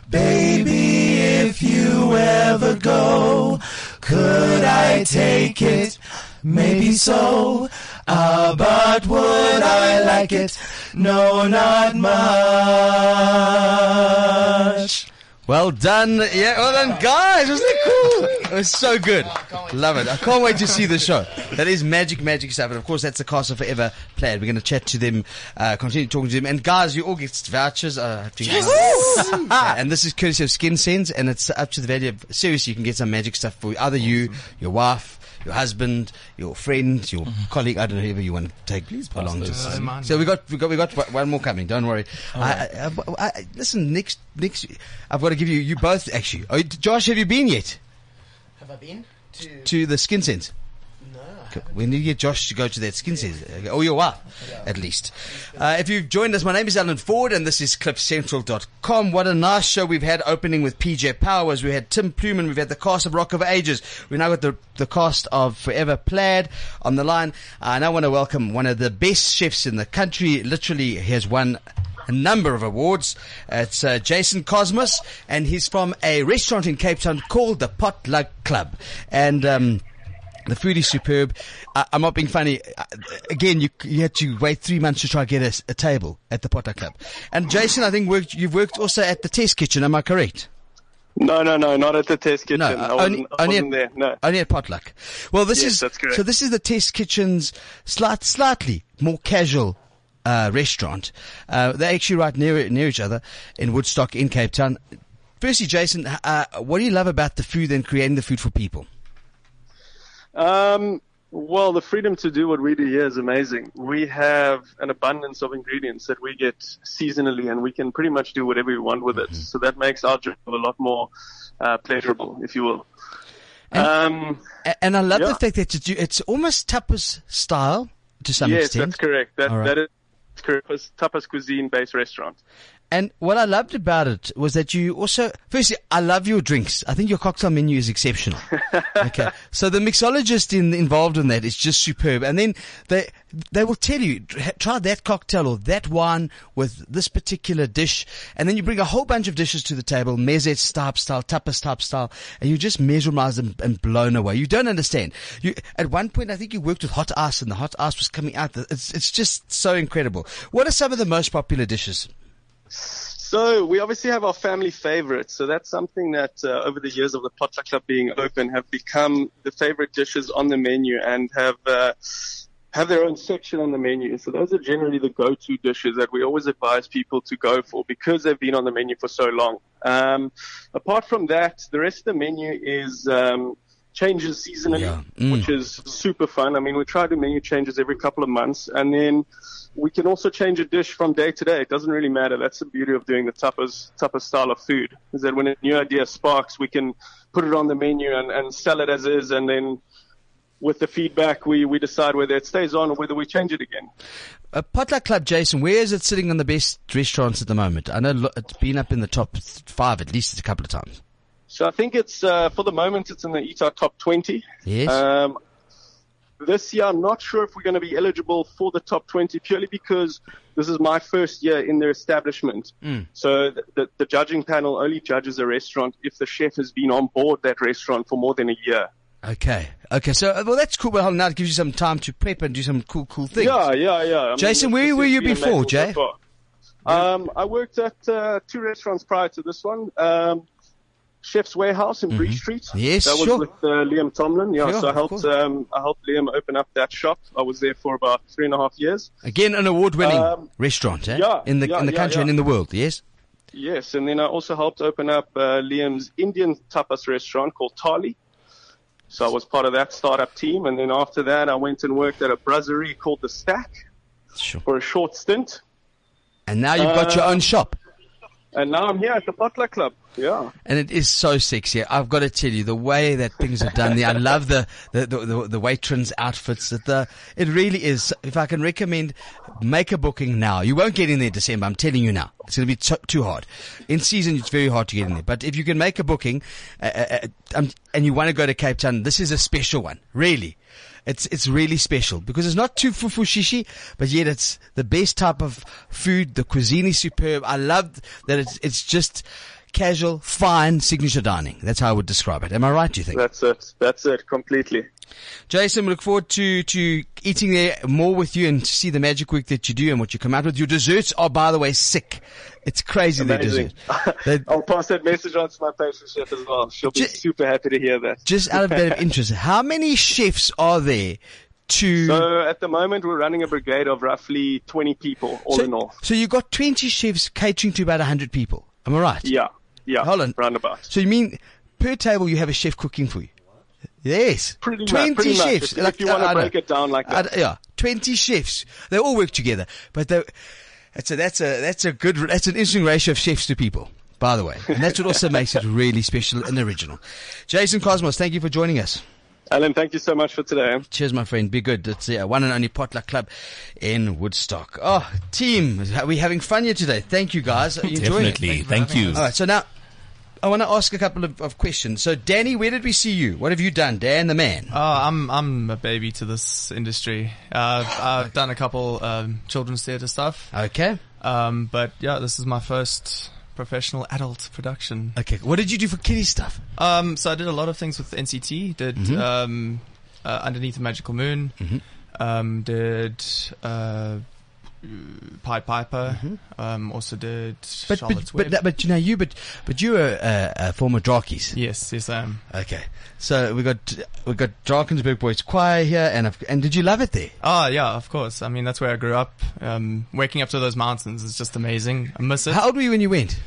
Baby, if you ever go, could I take it? Maybe so. Ah, but would I like it? No, not much.
Well done. Yeah, well done, guys. Wasn't it cool? It was so good. Love it. I can't wait to see the show. That is magic, magic stuff. And of course, that's the cast of Forever Plaid. We're going to chat to them, uh, continue talking to them. And guys, you all get vouchers. Uh, I have to Yeah, and this is courtesy of Skin Sense, and it's up to the value of, seriously, you can get some magic stuff for either you, your wife, your husband, your friend, your colleague, I don't know, whoever you want to take Please along to.
Uh,
So we got, we got, we got one more coming. Don't worry. I, I, I, I, listen, next, next, I've got to give you, you both actually. Oh, Josh, have you been yet
Have I been to?
to the Skin Sense? We need to get Josh to go to that skin sense. Okay, Or your wife, at least. Uh, if you've joined us, my name is Alan Ford and this is CliffCentral.com. What a nice show we've had opening with PJ Powers. We had Tim Plewman. We've had the cast of Rock of Ages. We've now got the, the cast of Forever Plaid on the line. Uh, and I want to welcome one of the best chefs in the country. Literally, he has won a number of awards. It's uh, Jason Kosmos, and he's from a restaurant in Cape Town called the Potluck Club. And um, the food is superb. I, I'm not being funny. Uh, Again, you you had to wait three months to try to get a table at the Potluck Club. And Jason, I think worked, you've worked also at the Test Kitchen. Am I correct?
No, no, no, not at the test kitchen.
No,
I
uh,
wasn't,
only,
I
only,
wasn't
at,
there. No.
only at Potluck. Well, this
Yes,
is so. This is the Test Kitchen's slight, slightly more casual uh, restaurant. Uh, they're actually right near near each other in Woodstock in Cape Town. Firstly, Jason, uh, what do you love about the food and creating the food for people?
Um, well, the freedom to do what we do here is amazing. We have an abundance of ingredients that we get seasonally, and we can pretty much do whatever we want with it. So that makes our job a lot more uh, pleasurable, if you will. Um,
And I love the fact that it's, it's almost tapas style to some
yes,
extent.
that's correct. That
right.
that is Tapas cuisine based restaurant.
And what I loved about it was that you also, firstly, I love your drinks. I think your cocktail menu is exceptional. okay. So the mixologist in, involved in that is just superb. And then they, they will tell you, try that cocktail or that wine with this particular dish. And then you bring a whole bunch of dishes to the table, mezet type style, tapas type style, and you just mesmerized and, and blown away. You don't understand. You, at one point, I think you worked with hot ice and the hot ice was coming out. It's, it's just so incredible. What are some of the most popular dishes?
So we obviously have our family favorites. So that's something that uh, over the years of the Potluck Club being open have become the favorite dishes on the menu and have uh, have their own section on the menu. So those are generally the go-to dishes that we always advise people to go for because they've been on the menu for so long. Um, apart from that, the rest of the menu is um, changes seasonally,
Yeah. Mm.
which is super fun. I mean, we try to do menu changes every couple of months, and then we can also change a dish from day to day. It doesn't really matter. That's the beauty of doing the tapas, tapas style of food, is that when a new idea sparks, we can put it on the menu and, and sell it as is, and then with the feedback, we, we decide whether it stays on or whether we change it again.
Uh, Potluck Club, Jason, where is it sitting on the best restaurants at the moment? I know it's been up in the top five at least a couple of times.
So I think it's, uh, for the moment, it's in the Eat top 20.
Yes.
Um, this year, I'm not sure if we're going to be eligible for the top 20 purely because this is my first year in their establishment.
Mm.
So the, the, the judging panel only judges a restaurant if the chef has been on board that restaurant for more than a year.
Okay. Okay. So, uh, well, that's cool. Well, now it gives you some time to prep and do some cool, cool things.
Yeah, yeah, yeah. I
Jason,
this-
where were you before, Jay?
so. Um, I worked at uh, two restaurants prior to this one. Um, Chef's Warehouse in Bree Street.
Mm-hmm. Yes,
that was
sure.
with uh, Liam Tomlin. Yeah,
Sure,
so I helped um, I helped Liam open up that shop. I was there for about three and a half years.
Again, an award-winning
Um,
restaurant, eh?
yeah,
in the
yeah,
in the
yeah,
country
yeah.
and in the world. Yes.
Yes, and then I also helped open up uh, Liam's Indian tapas restaurant called Thali. So I was part of that startup team, and then after that, I went and worked at a brasserie called The Stack
Sure.
for a short stint.
And now you've got your
Uh,
own shop.
And now I'm here at the Potluck Club. Yeah.
And it is so sexy. I've got to tell you, the way that things are done there, I love the, the, the, the, the waitrons outfits. That the, it really is. If I can recommend, make a booking now. You won't get in there December. I'm telling you now. It's going to be t- too hard. In season, it's very hard to get in there. But if you can make a booking, uh, uh, uh, um, and you want to go to Cape Town, this is a special one. Really. It's, it's really special because it's not too fufu shishi, but yet it's the best type of food. The cuisine is superb. I love that it's, it's just casual, fine signature dining. That's how I would describe it. Am I right, do you think?
That's it. That's it. Completely.
Jason, we look forward to, to eating there more with you and to see the magic work that you do and what you come out with. Your desserts are, by the way, sick. It's crazy, the
Amazing.
dessert.
I'll pass that message on to my pastry chef as well. She'll be super happy to hear that.
just out of bit of interest, how many chefs are there to...
So at the moment, we're running a brigade of roughly 20 people, all
so,
in all.
so you've got 20 chefs catering to about 100 people. Am I right?
Yeah. Yeah.
Hold on.
Roundabout.
So you mean per table you have a chef cooking for you? Yes.
Pretty much,
20
pretty much.
chefs.
If- if you wanna
I know.
break it down like
I
that.
yeah. 20 chefs. They all work together. But they, that's a, that's a, that's a good, that's an interesting ratio of chefs to people, by the way. And that's what also makes it really special and original. Jason Kosmos, thank you for joining us.
Alan, thank you so much for today.
Cheers, my friend. Be good. It's the one and only potluck club in Woodstock. Oh, team, are we having fun here today? Thank you, guys. Are you enjoying it?
Definitely. Thank you.
All right, so now I want to ask a couple of, of questions. So, Danny, where did we see you? What have you done, Dan the man?
Oh, I'm I'm a baby to this industry. Uh, I've, I've done a couple um, children's theatre stuff,
Okay.
um, but yeah, this is my first professional adult production.
Okay. What did you do for kiddie stuff?
Um, so I did a lot of things with NCT. Did
Mhm.
um, uh, Underneath the Magical Moon.
Mhm.
Um, did uh, Pied Piper. Um, also did
Mm-hmm. But
Charlotte's
but,
Web.
but but you know you but but you were a, a former Drakies.
yes, yes, I am.
Okay. So we got we got Drakensberg Boys Choir here, and and did you love it there?
Oh yeah, of course. I mean, that's where I grew up. Um, waking up to those mountains is just amazing. I miss it.
How old were you when you went?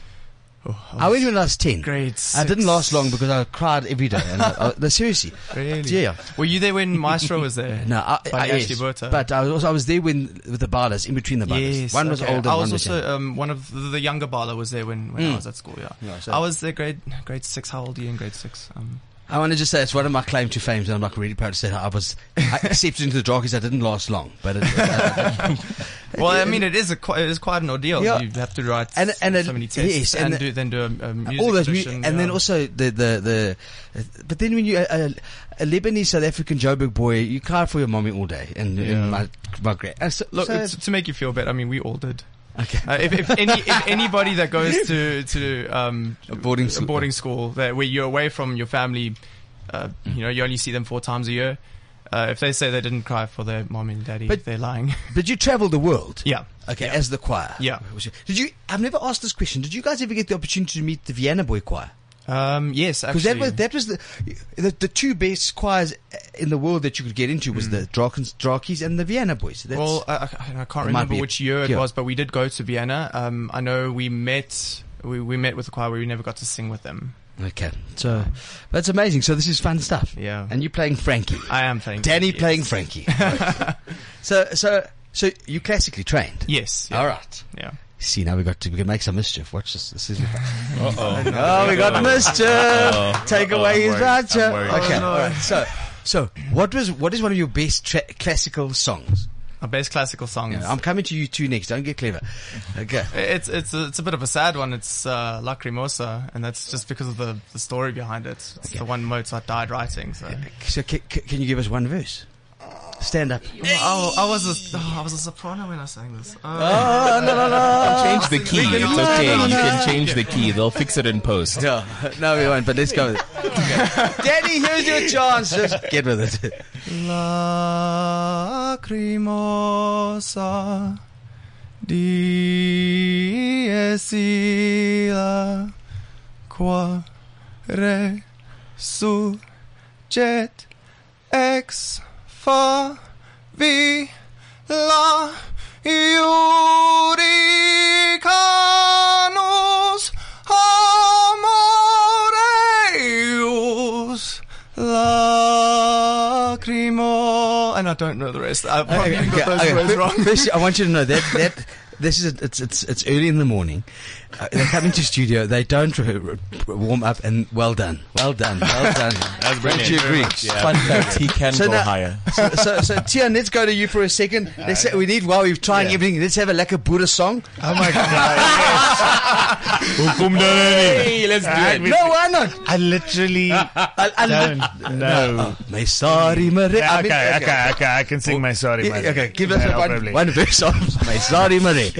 Oh,
I went when I was ten.
grade
I didn't last long because I cried every day. And I, I, no, seriously.
Really?
Yeah.
Were you there when Maestro was there?
No, I, I, yes, but I was also, I was there when with the balas in between the balas.
Yes,
one was
okay.
older,
I
one
was
was
also
younger.
um, one of the, the younger Bala was there when, when
Mm.
I was at school. Yeah,
Yeah, so-
I was there grade grade six. How old are you in grade six? Um,
I want to just say it's one of my claim to fame, and I'm like really proud to say that I was I accepted into the Drakies. I didn't last long, but it, uh,
Well, I mean, it is a quite, it is quite an ordeal.
Yeah.
You have to write
And- and
so many tests
yes,
and,
and the-
do, then do a, a music
all those, mu- and then also the the the. But then when you a, a, a Lebanese South African Joburg boy, you cry for your mommy all day, and,
Yeah.
and my my great. So,
Look,
so-
to make you feel better, I mean, we all did.
Okay.
Uh, if, if, any, if anybody that goes to to um,
A boarding
a
school.
boarding school that where you're away from your family, uh, you know, you only see them four times a year. Uh, if they say they didn't cry for their mom and daddy,
But-
they're lying.
but you travel the world.
yeah.
Okay, as the choir.
Yeah.
Did you? I've never asked this question. Did you guys ever get the opportunity to meet the Vienna Boy Choir?
Um, yes,
Because that was that was the, the the two best choirs in the world that you could get into was the Drakens, Drakies and the Vienna Boys. That's,
Well, I, I, can't remember which year it
yeah.
was, but we did go to Vienna. Um, I know we met. We, we met with the choir. Where we never got to sing with them.
okay, so that's amazing. So this is fun stuff.
Yeah.
and you're playing Frankie,
I am playing.
Danny
yes.
playing Frankie. so so so you classically trained.
Yes. Yeah.
All right.
Yeah.
See now we got to we can make some mischief. Watch this. This is
Uh-oh.
oh we got mischief. Take away his voucher.
worried.
Okay.
Oh, no.
All right. So so what was what is one of your best tra- classical songs?
Our best classical song
Yeah, I'm coming to you two next. Don't get clever. Okay.
It's it's a, it's a bit of a sad one. It's uh, Lacrimosa, and that's just because of the, the story behind it. It's
Okay.
the one Mozart died writing. So
So ca- ca- can you give us one verse? Stand up.
oh, I was a oh, I was a soprano when I sang this. Oh,
Oh no no no!
Change the key. It's okay. You can change the key. They'll fix it in post.
No, no, we won't. But let's go. With it. Danny, here's your chance. Just get with it.
Lacrimosa di esila quare sujet ex fa vi la iuricanus amoreus lacrimo and I don't know the rest. I probably
Okay,
got those
okay.
words wrong.
I want you to know that that this is it's it's it's early in the morning. Uh, they come into studio. They don't r- r- warm up, and well done, well done, well done. That's
brilliant.
You agree?
Fun fact, he can
So
go
now-
higher.
So, so, so Tian, let's go to you for a second. Let's say, we need while we're trying everything. Let's have a like a Buddha song.
Oh my god.
Hey, let's do it.
No, why not?
I literally
I, I,
don't know.
Oh, my sorry, Maria.
Yeah,
I mean,
okay, okay, okay. I can sing my sorry,
Yeah,
man.
Okay, give us
Yeah,
a one, one verse of my sorry, Marie.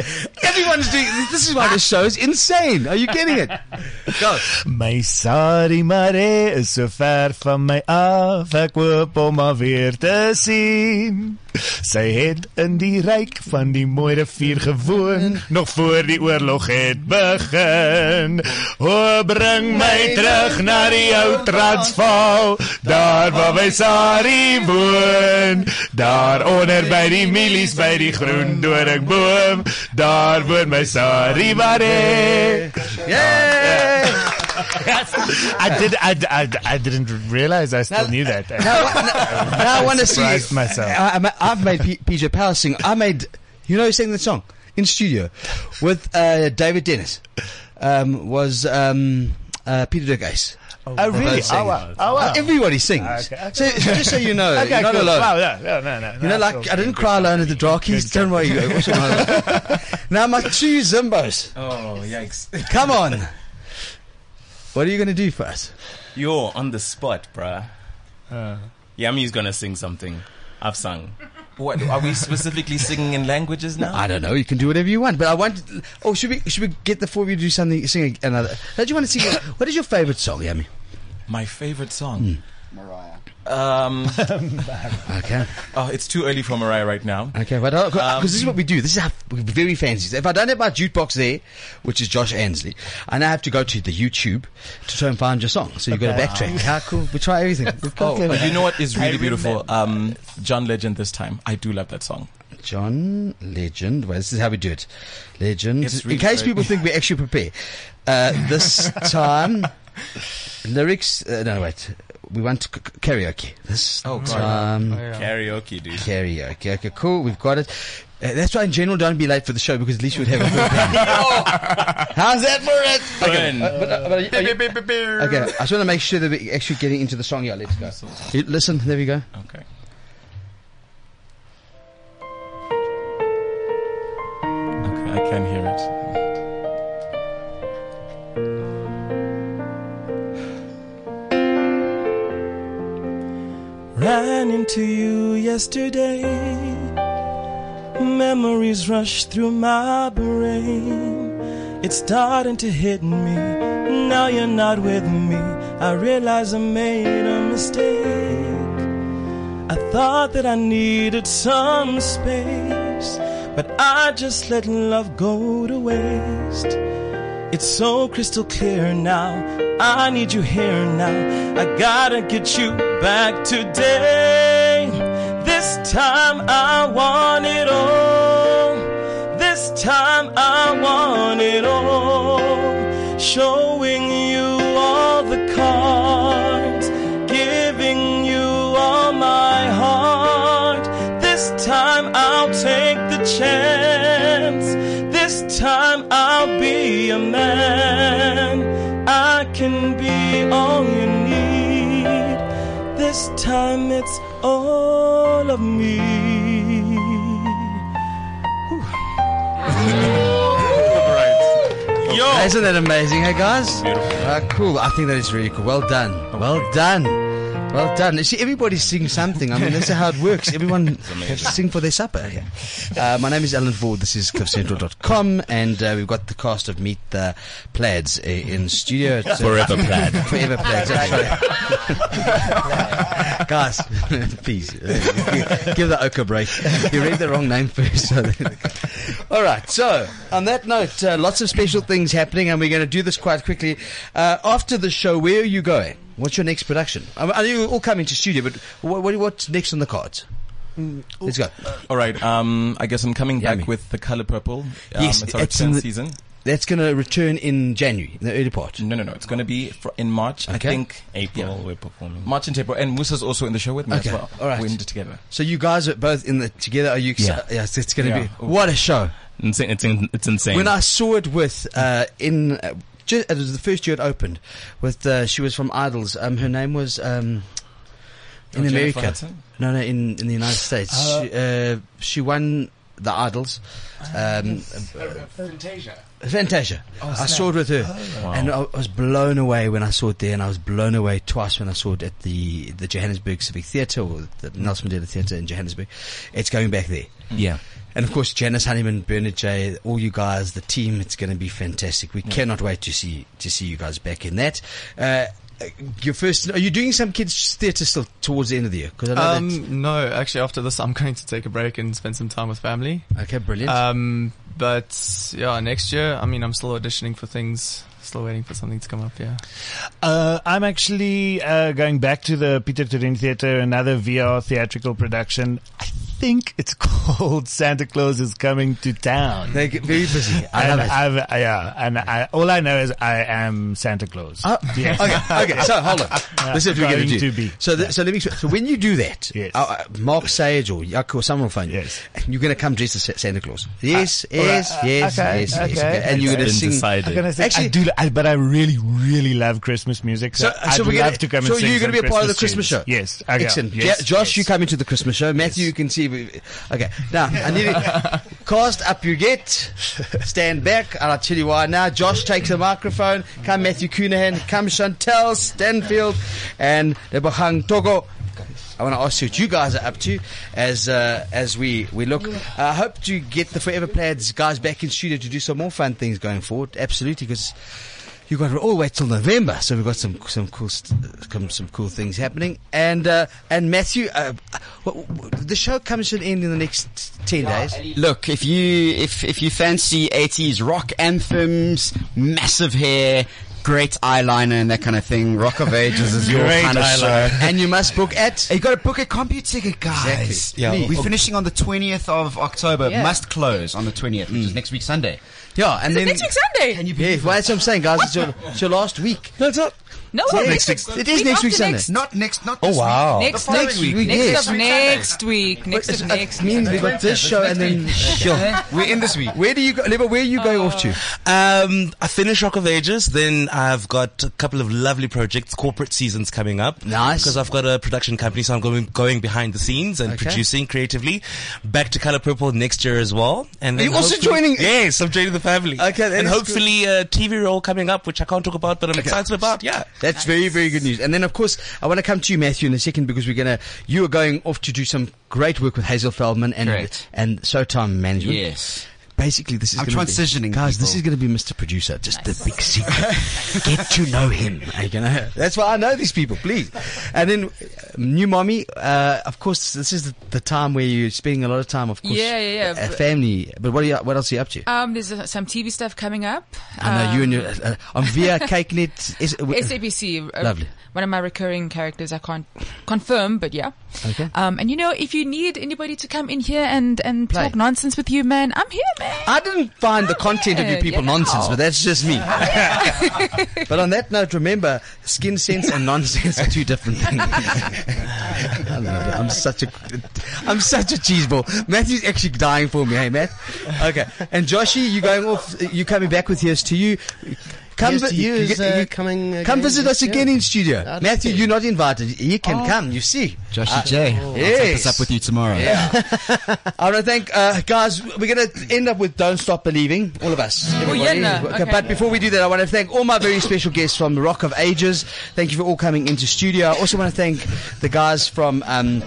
Everyone's doing this. is why this show is insane. Are you getting it? Go.
My Sarie Marais is so ver van my af, ek hoop om haar weer te sien. Sy het in die ryk van die mooi rivier gewoon, nog voor die oorlog het begin. O, bring my terug na die ou Transvaal, daar waar my Sari woon. Daar onder by die milies by die groen doringboom, daar woon my Sari Marie.
Yay!
I did. I, I, I didn't realize I still knew that.
Now, now, now I want to see.
Surprised myself.
I, I, I've made P- PJ Power sing. I made, you know, who sang the song in studio with uh, David Dennis. Um, was um, uh, Peter Dugace.
Oh, really? Oh, wow. Oh, wow.
Everybody sings.
Okay, okay.
So, so just so you know,
Okay,
you're not
cool.
alone.
Wow, yeah, yeah, no, no.
You know, like I didn't cry alone at the Drakies. Don't worry. you also know. now my two Zimbos.
Oh, yikes.
Come on. What are you going to do for us?
You're on the spot, bruh.
Uh,
Yami's gonna sing something. I've sung.
What are we specifically singing in languages now?
I don't know. You can do whatever you want. But I want. Oh, should we? Should we get the four of you to do something? Sing another. How Don't you want to sing? what is your favorite song, Yami?
My favorite song. Mariah. Um,
Okay.
oh, it's too early for Mariah right now.
Okay. But because
Um,
this is what we do. This is how very fancy. If I don't have my jukebox there, which is Josh Ansley, I now have to go to the YouTube to try and find your song. So you've got to
Okay.
backtrack. How cool. We try everything. We've got
Oh, but you know what is
I
really beautiful? Um, John Legend this time. I do love that song.
John Legend. Well, this is how we do it. Legend.
It's
In case people think we actually prepare. Uh, this time, lyrics. Uh, no, wait. We want to c- c- karaoke this
Oh, God.
time.
Oh, yeah.
Karaoke, dude.
Karaoke. Okay, cool. We've got it. Uh, that's why in general don't be late for the show because at least you'd have a good band. How's that for it? Okay. Uh, but, uh, but are you- are you- okay. I just want to make sure that we're actually getting into the song. Yeah, let's go. Listen, there we go.
Okay. Okay, Into you yesterday. Memories rush through my brain. It's starting to hit me. Now you're not with me. I realize I made a mistake. I thought that I needed some space, but I just let love go to waste. It's so crystal clear now. I need you here now. I gotta get you back today. This time I want it all. This time I want it all. Showing you all the cards, giving you all my heart. This time I'll take the chance. This time I'll be a man. I can be all you need. This time it's all of me. Yo!
Isn't that amazing, hey guys? Uh, cool. I think that is really cool. Well done. Well done. Well done. See, everybody sings something. I mean, that's how it works. Everyone has to sing for their supper. Yeah. Uh, my name is Alan Ford. This is cliffcentral.com, and uh, we've got the cast of Meet the Plaids uh, in studio. It's,
Forever Plaid.
Forever Plaids. That's right. Guys, please uh, give the Oka a break. You read the wrong name first. All right. So, on that note, uh, lots of special things happening, and we're going to do this quite quickly. Uh, after the show, where are you going? What's your next production? I, I know you all come into studio, but what, what, what's next on the cards? Let's go.
All right. Um, I guess I'm coming
Yummy.
back with the color purple. Um,
Yes,
it's our
it's in the-
season.
That's going to return in January, in the early part.
No, no, no. It's going to be fr- in March. I think
April,
Yeah.
we're performing.
March and April. And Musa's also in the show with me
Okay.
as well.
All right.
We're in it together.
So you guys are both in the together. Are you excited?
Yeah.
Yes, it's going to
Yeah.
be what a show.
It's, it's, it's insane.
When I saw it with uh, in uh, ju- it was the first year it opened with uh, she was from Idols. Um, her name was um, in
Oh,
America. No, no, in in the United States. she, uh, she won the Idols. Um,
Fantasia.
Fantasia. I saw it with her, and I was blown away when I saw it there, and I was blown away twice when I saw it at the the Johannesburg Civic Theatre or the Nelson Mandela Theatre in Johannesburg. It's going back there.
yeah.
And of course, Janice Honeyman, Bernard Jay, all you guys, the team, it's going to be fantastic. We cannot wait to see to see you guys back in that. Uh, your first, are you doing some kids theatre still towards the end of the year? Because I know
Um, no, actually, after this, I'm going to take a break and spend some time with family.
okay, brilliant.
Um, but yeah, next year, I mean, I'm still auditioning for things. Still waiting for something to come up. Yeah.
Uh, I'm actually uh, going back to the Pieter Toerien Theatre, another VR theatrical production. I think it's called Santa Claus is Coming to Town.
they get very busy. I
and
love it.
I've, uh, yeah, and I, all I know is I am Santa Claus.
Oh,
Yes.
okay, okay. So hold on. This is what we're going
Going
to do.
to be.
So, th- so let me. So when you do that,
Yes.
uh, uh, Mark Sage or Yuck or someone will phone you.
Yes.
You're going to come dressed as Santa Claus. Yes,
all right,
yes,
uh,
yes,
okay,
yes, yes,
okay.
And you're going to
Been
sing.
decided.
I'm gonna say,
Actually-
I do, I, but I really, really love Christmas music. So,
So,
I'd
so we're
love
gonna,
to come
so
and sing
you're going to be a part of the Christmas show.
Yes.
Excellent. Josh,
yes.
you come into the Christmas show. Matthew, you can see. Okay. Now, I need to cast up you get. Stand back. And I'll tell you why now. Josh takes the microphone. Come Matthew Coonahan. Come Chantel Stanfield. And Lebohang Togo. I want to ask you what you guys are up to as uh, as we, we look. I hope to get the Forever Plaids guys back in studio to do some more fun things going forward. Absolutely, because you got to all wait till November, so we've got some some cool st- some, some cool things happening. And uh, and Matthew, uh, w- w- the show comes to an end in the next ten days.
Look, if you if if you fancy 80s rock anthems, massive hair, great eyeliner and that kind of thing, Rock of Ages is your
Great
kind of show.
and you must book at.
You got to book a CompuTicket, guys.
Exactly.
Yeah, we're finishing on the 20th of October.
Yeah.
Must close on the 20th, which is next week Sunday.
Yeah, and then
Next week Sunday.
Can you
Yeah, well, that's what I'm saying, guys. It's your, it's your last week.
No, it's not.
No,
Next
it's
week. It is next week Sunday.
next.
Not next, not
Oh
this
wow!
Next, next
week.
week. Next
Yes.
of next week. Next
It's-
of
uh,
next.
means we got this show and then sure.
We're in this week.
Where do you go, Lebo, where are you going off to?
Um, I finished Rock of Ages. Then I've got a couple of lovely projects, corporate seasons coming up.
Nice.
Because I've got a production company, so I'm going going behind the scenes and
Okay.
producing creatively. Back to Color Purple next year as well. And then
you also joining-
Yes, I'm joining the family.
Okay,
and
is
hopefully a TV role coming up, which I can't talk about, but I'm excited about. Yeah.
That's very, very good news. And then, of course, I want to come to you, Matthew, in a second because we're going to, you are going off to do some great work with Hazel Feldman and,
Correct.
and Showtime Management.
Yes.
Basically, this is
I'm transitioning
Be, guys, this is going to be Mr. Producer. Just the big secret. Get to know him. You know? That's why I know these people, please. And then, uh, new mommy, uh, of course, this is the, the time where you're spending a lot of time, of course.
Yeah, yeah, yeah.
At family. But what, are you, what else are you up to?
Um, there's uh, some TV stuff coming up.
I know you and
Um,
your, uh, on Via kykNET. Is, uh,
SABC. uh,
Lovely.
One of my recurring characters. I can't confirm, but yeah.
Okay.
Um, and you know, if you need anybody to come in here and, and
Play.
talk nonsense with you, man, I'm here, man.
I didn't find the content of you people
know.
nonsense, but that's just me. but on that note, remember, skin sense and nonsense are two different things. I love it. I'm such a, I'm such a cheeseball. Matthew's actually dying for me. Hey, Matt. Okay. And Joshy, you going off? You coming back with here's to you? Come vi-
to you is, uh,
you-
coming
Come visit
this
us again
year.
in studio.
I'd
Matthew, you're not invited. He can
Oh.
come. You see,
Joshy J. I'll take
yes.
this up with you tomorrow.
Yeah. I want to thank, uh, guys, we're going to end up with Don't Stop Believing, all of us. everybody.
yeah, no.
Okay,
Okay.
But before we do that, I want to thank all my very special guests from the Rock of Ages. Thank you for all coming into studio. I also want to thank the guys from, um,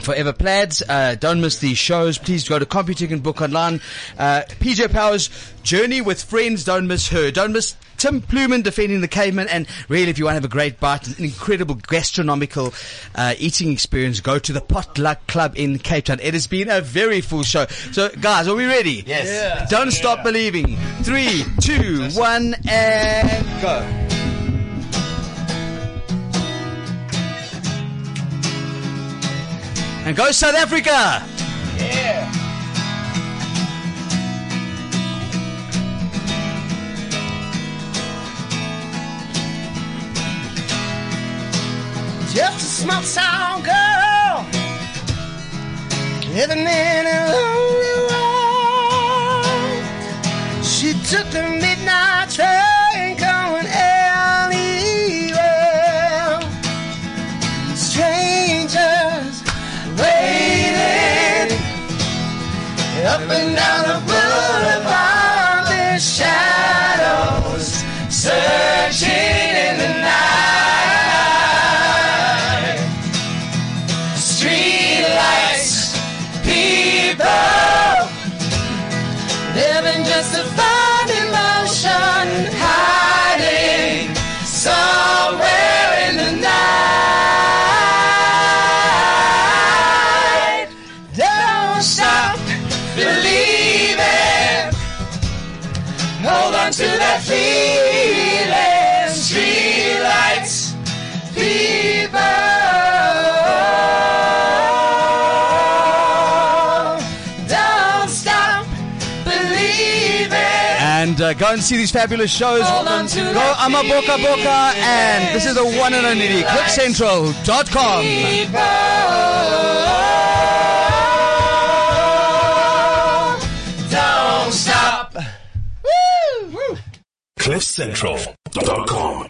Forever Plaids. Uh, don't miss these shows. Please go to CompuTick and book online. Uh, PJ Powers, Journey with Friends. Don't miss her. Don't miss Tim Plewman defending the caveman. And really, if you want to have a great bite, an incredible gastronomical uh, eating experience, go to the Potluck Club in Cape Town. It has been a very full show. So, guys, are we ready? Yes. Don't stop believing. Three, two, one, and go. And go South Africa!
Just a small town girl living in a lonely world. She took the midnight train going anywhere. Strangers waiting up and down
go and see these fabulous shows.
Hold on to
go
that
Ama Boka Boka. And this is the one and only CliffCentral.com.
Don't stop. Woo!
CliffCentral.com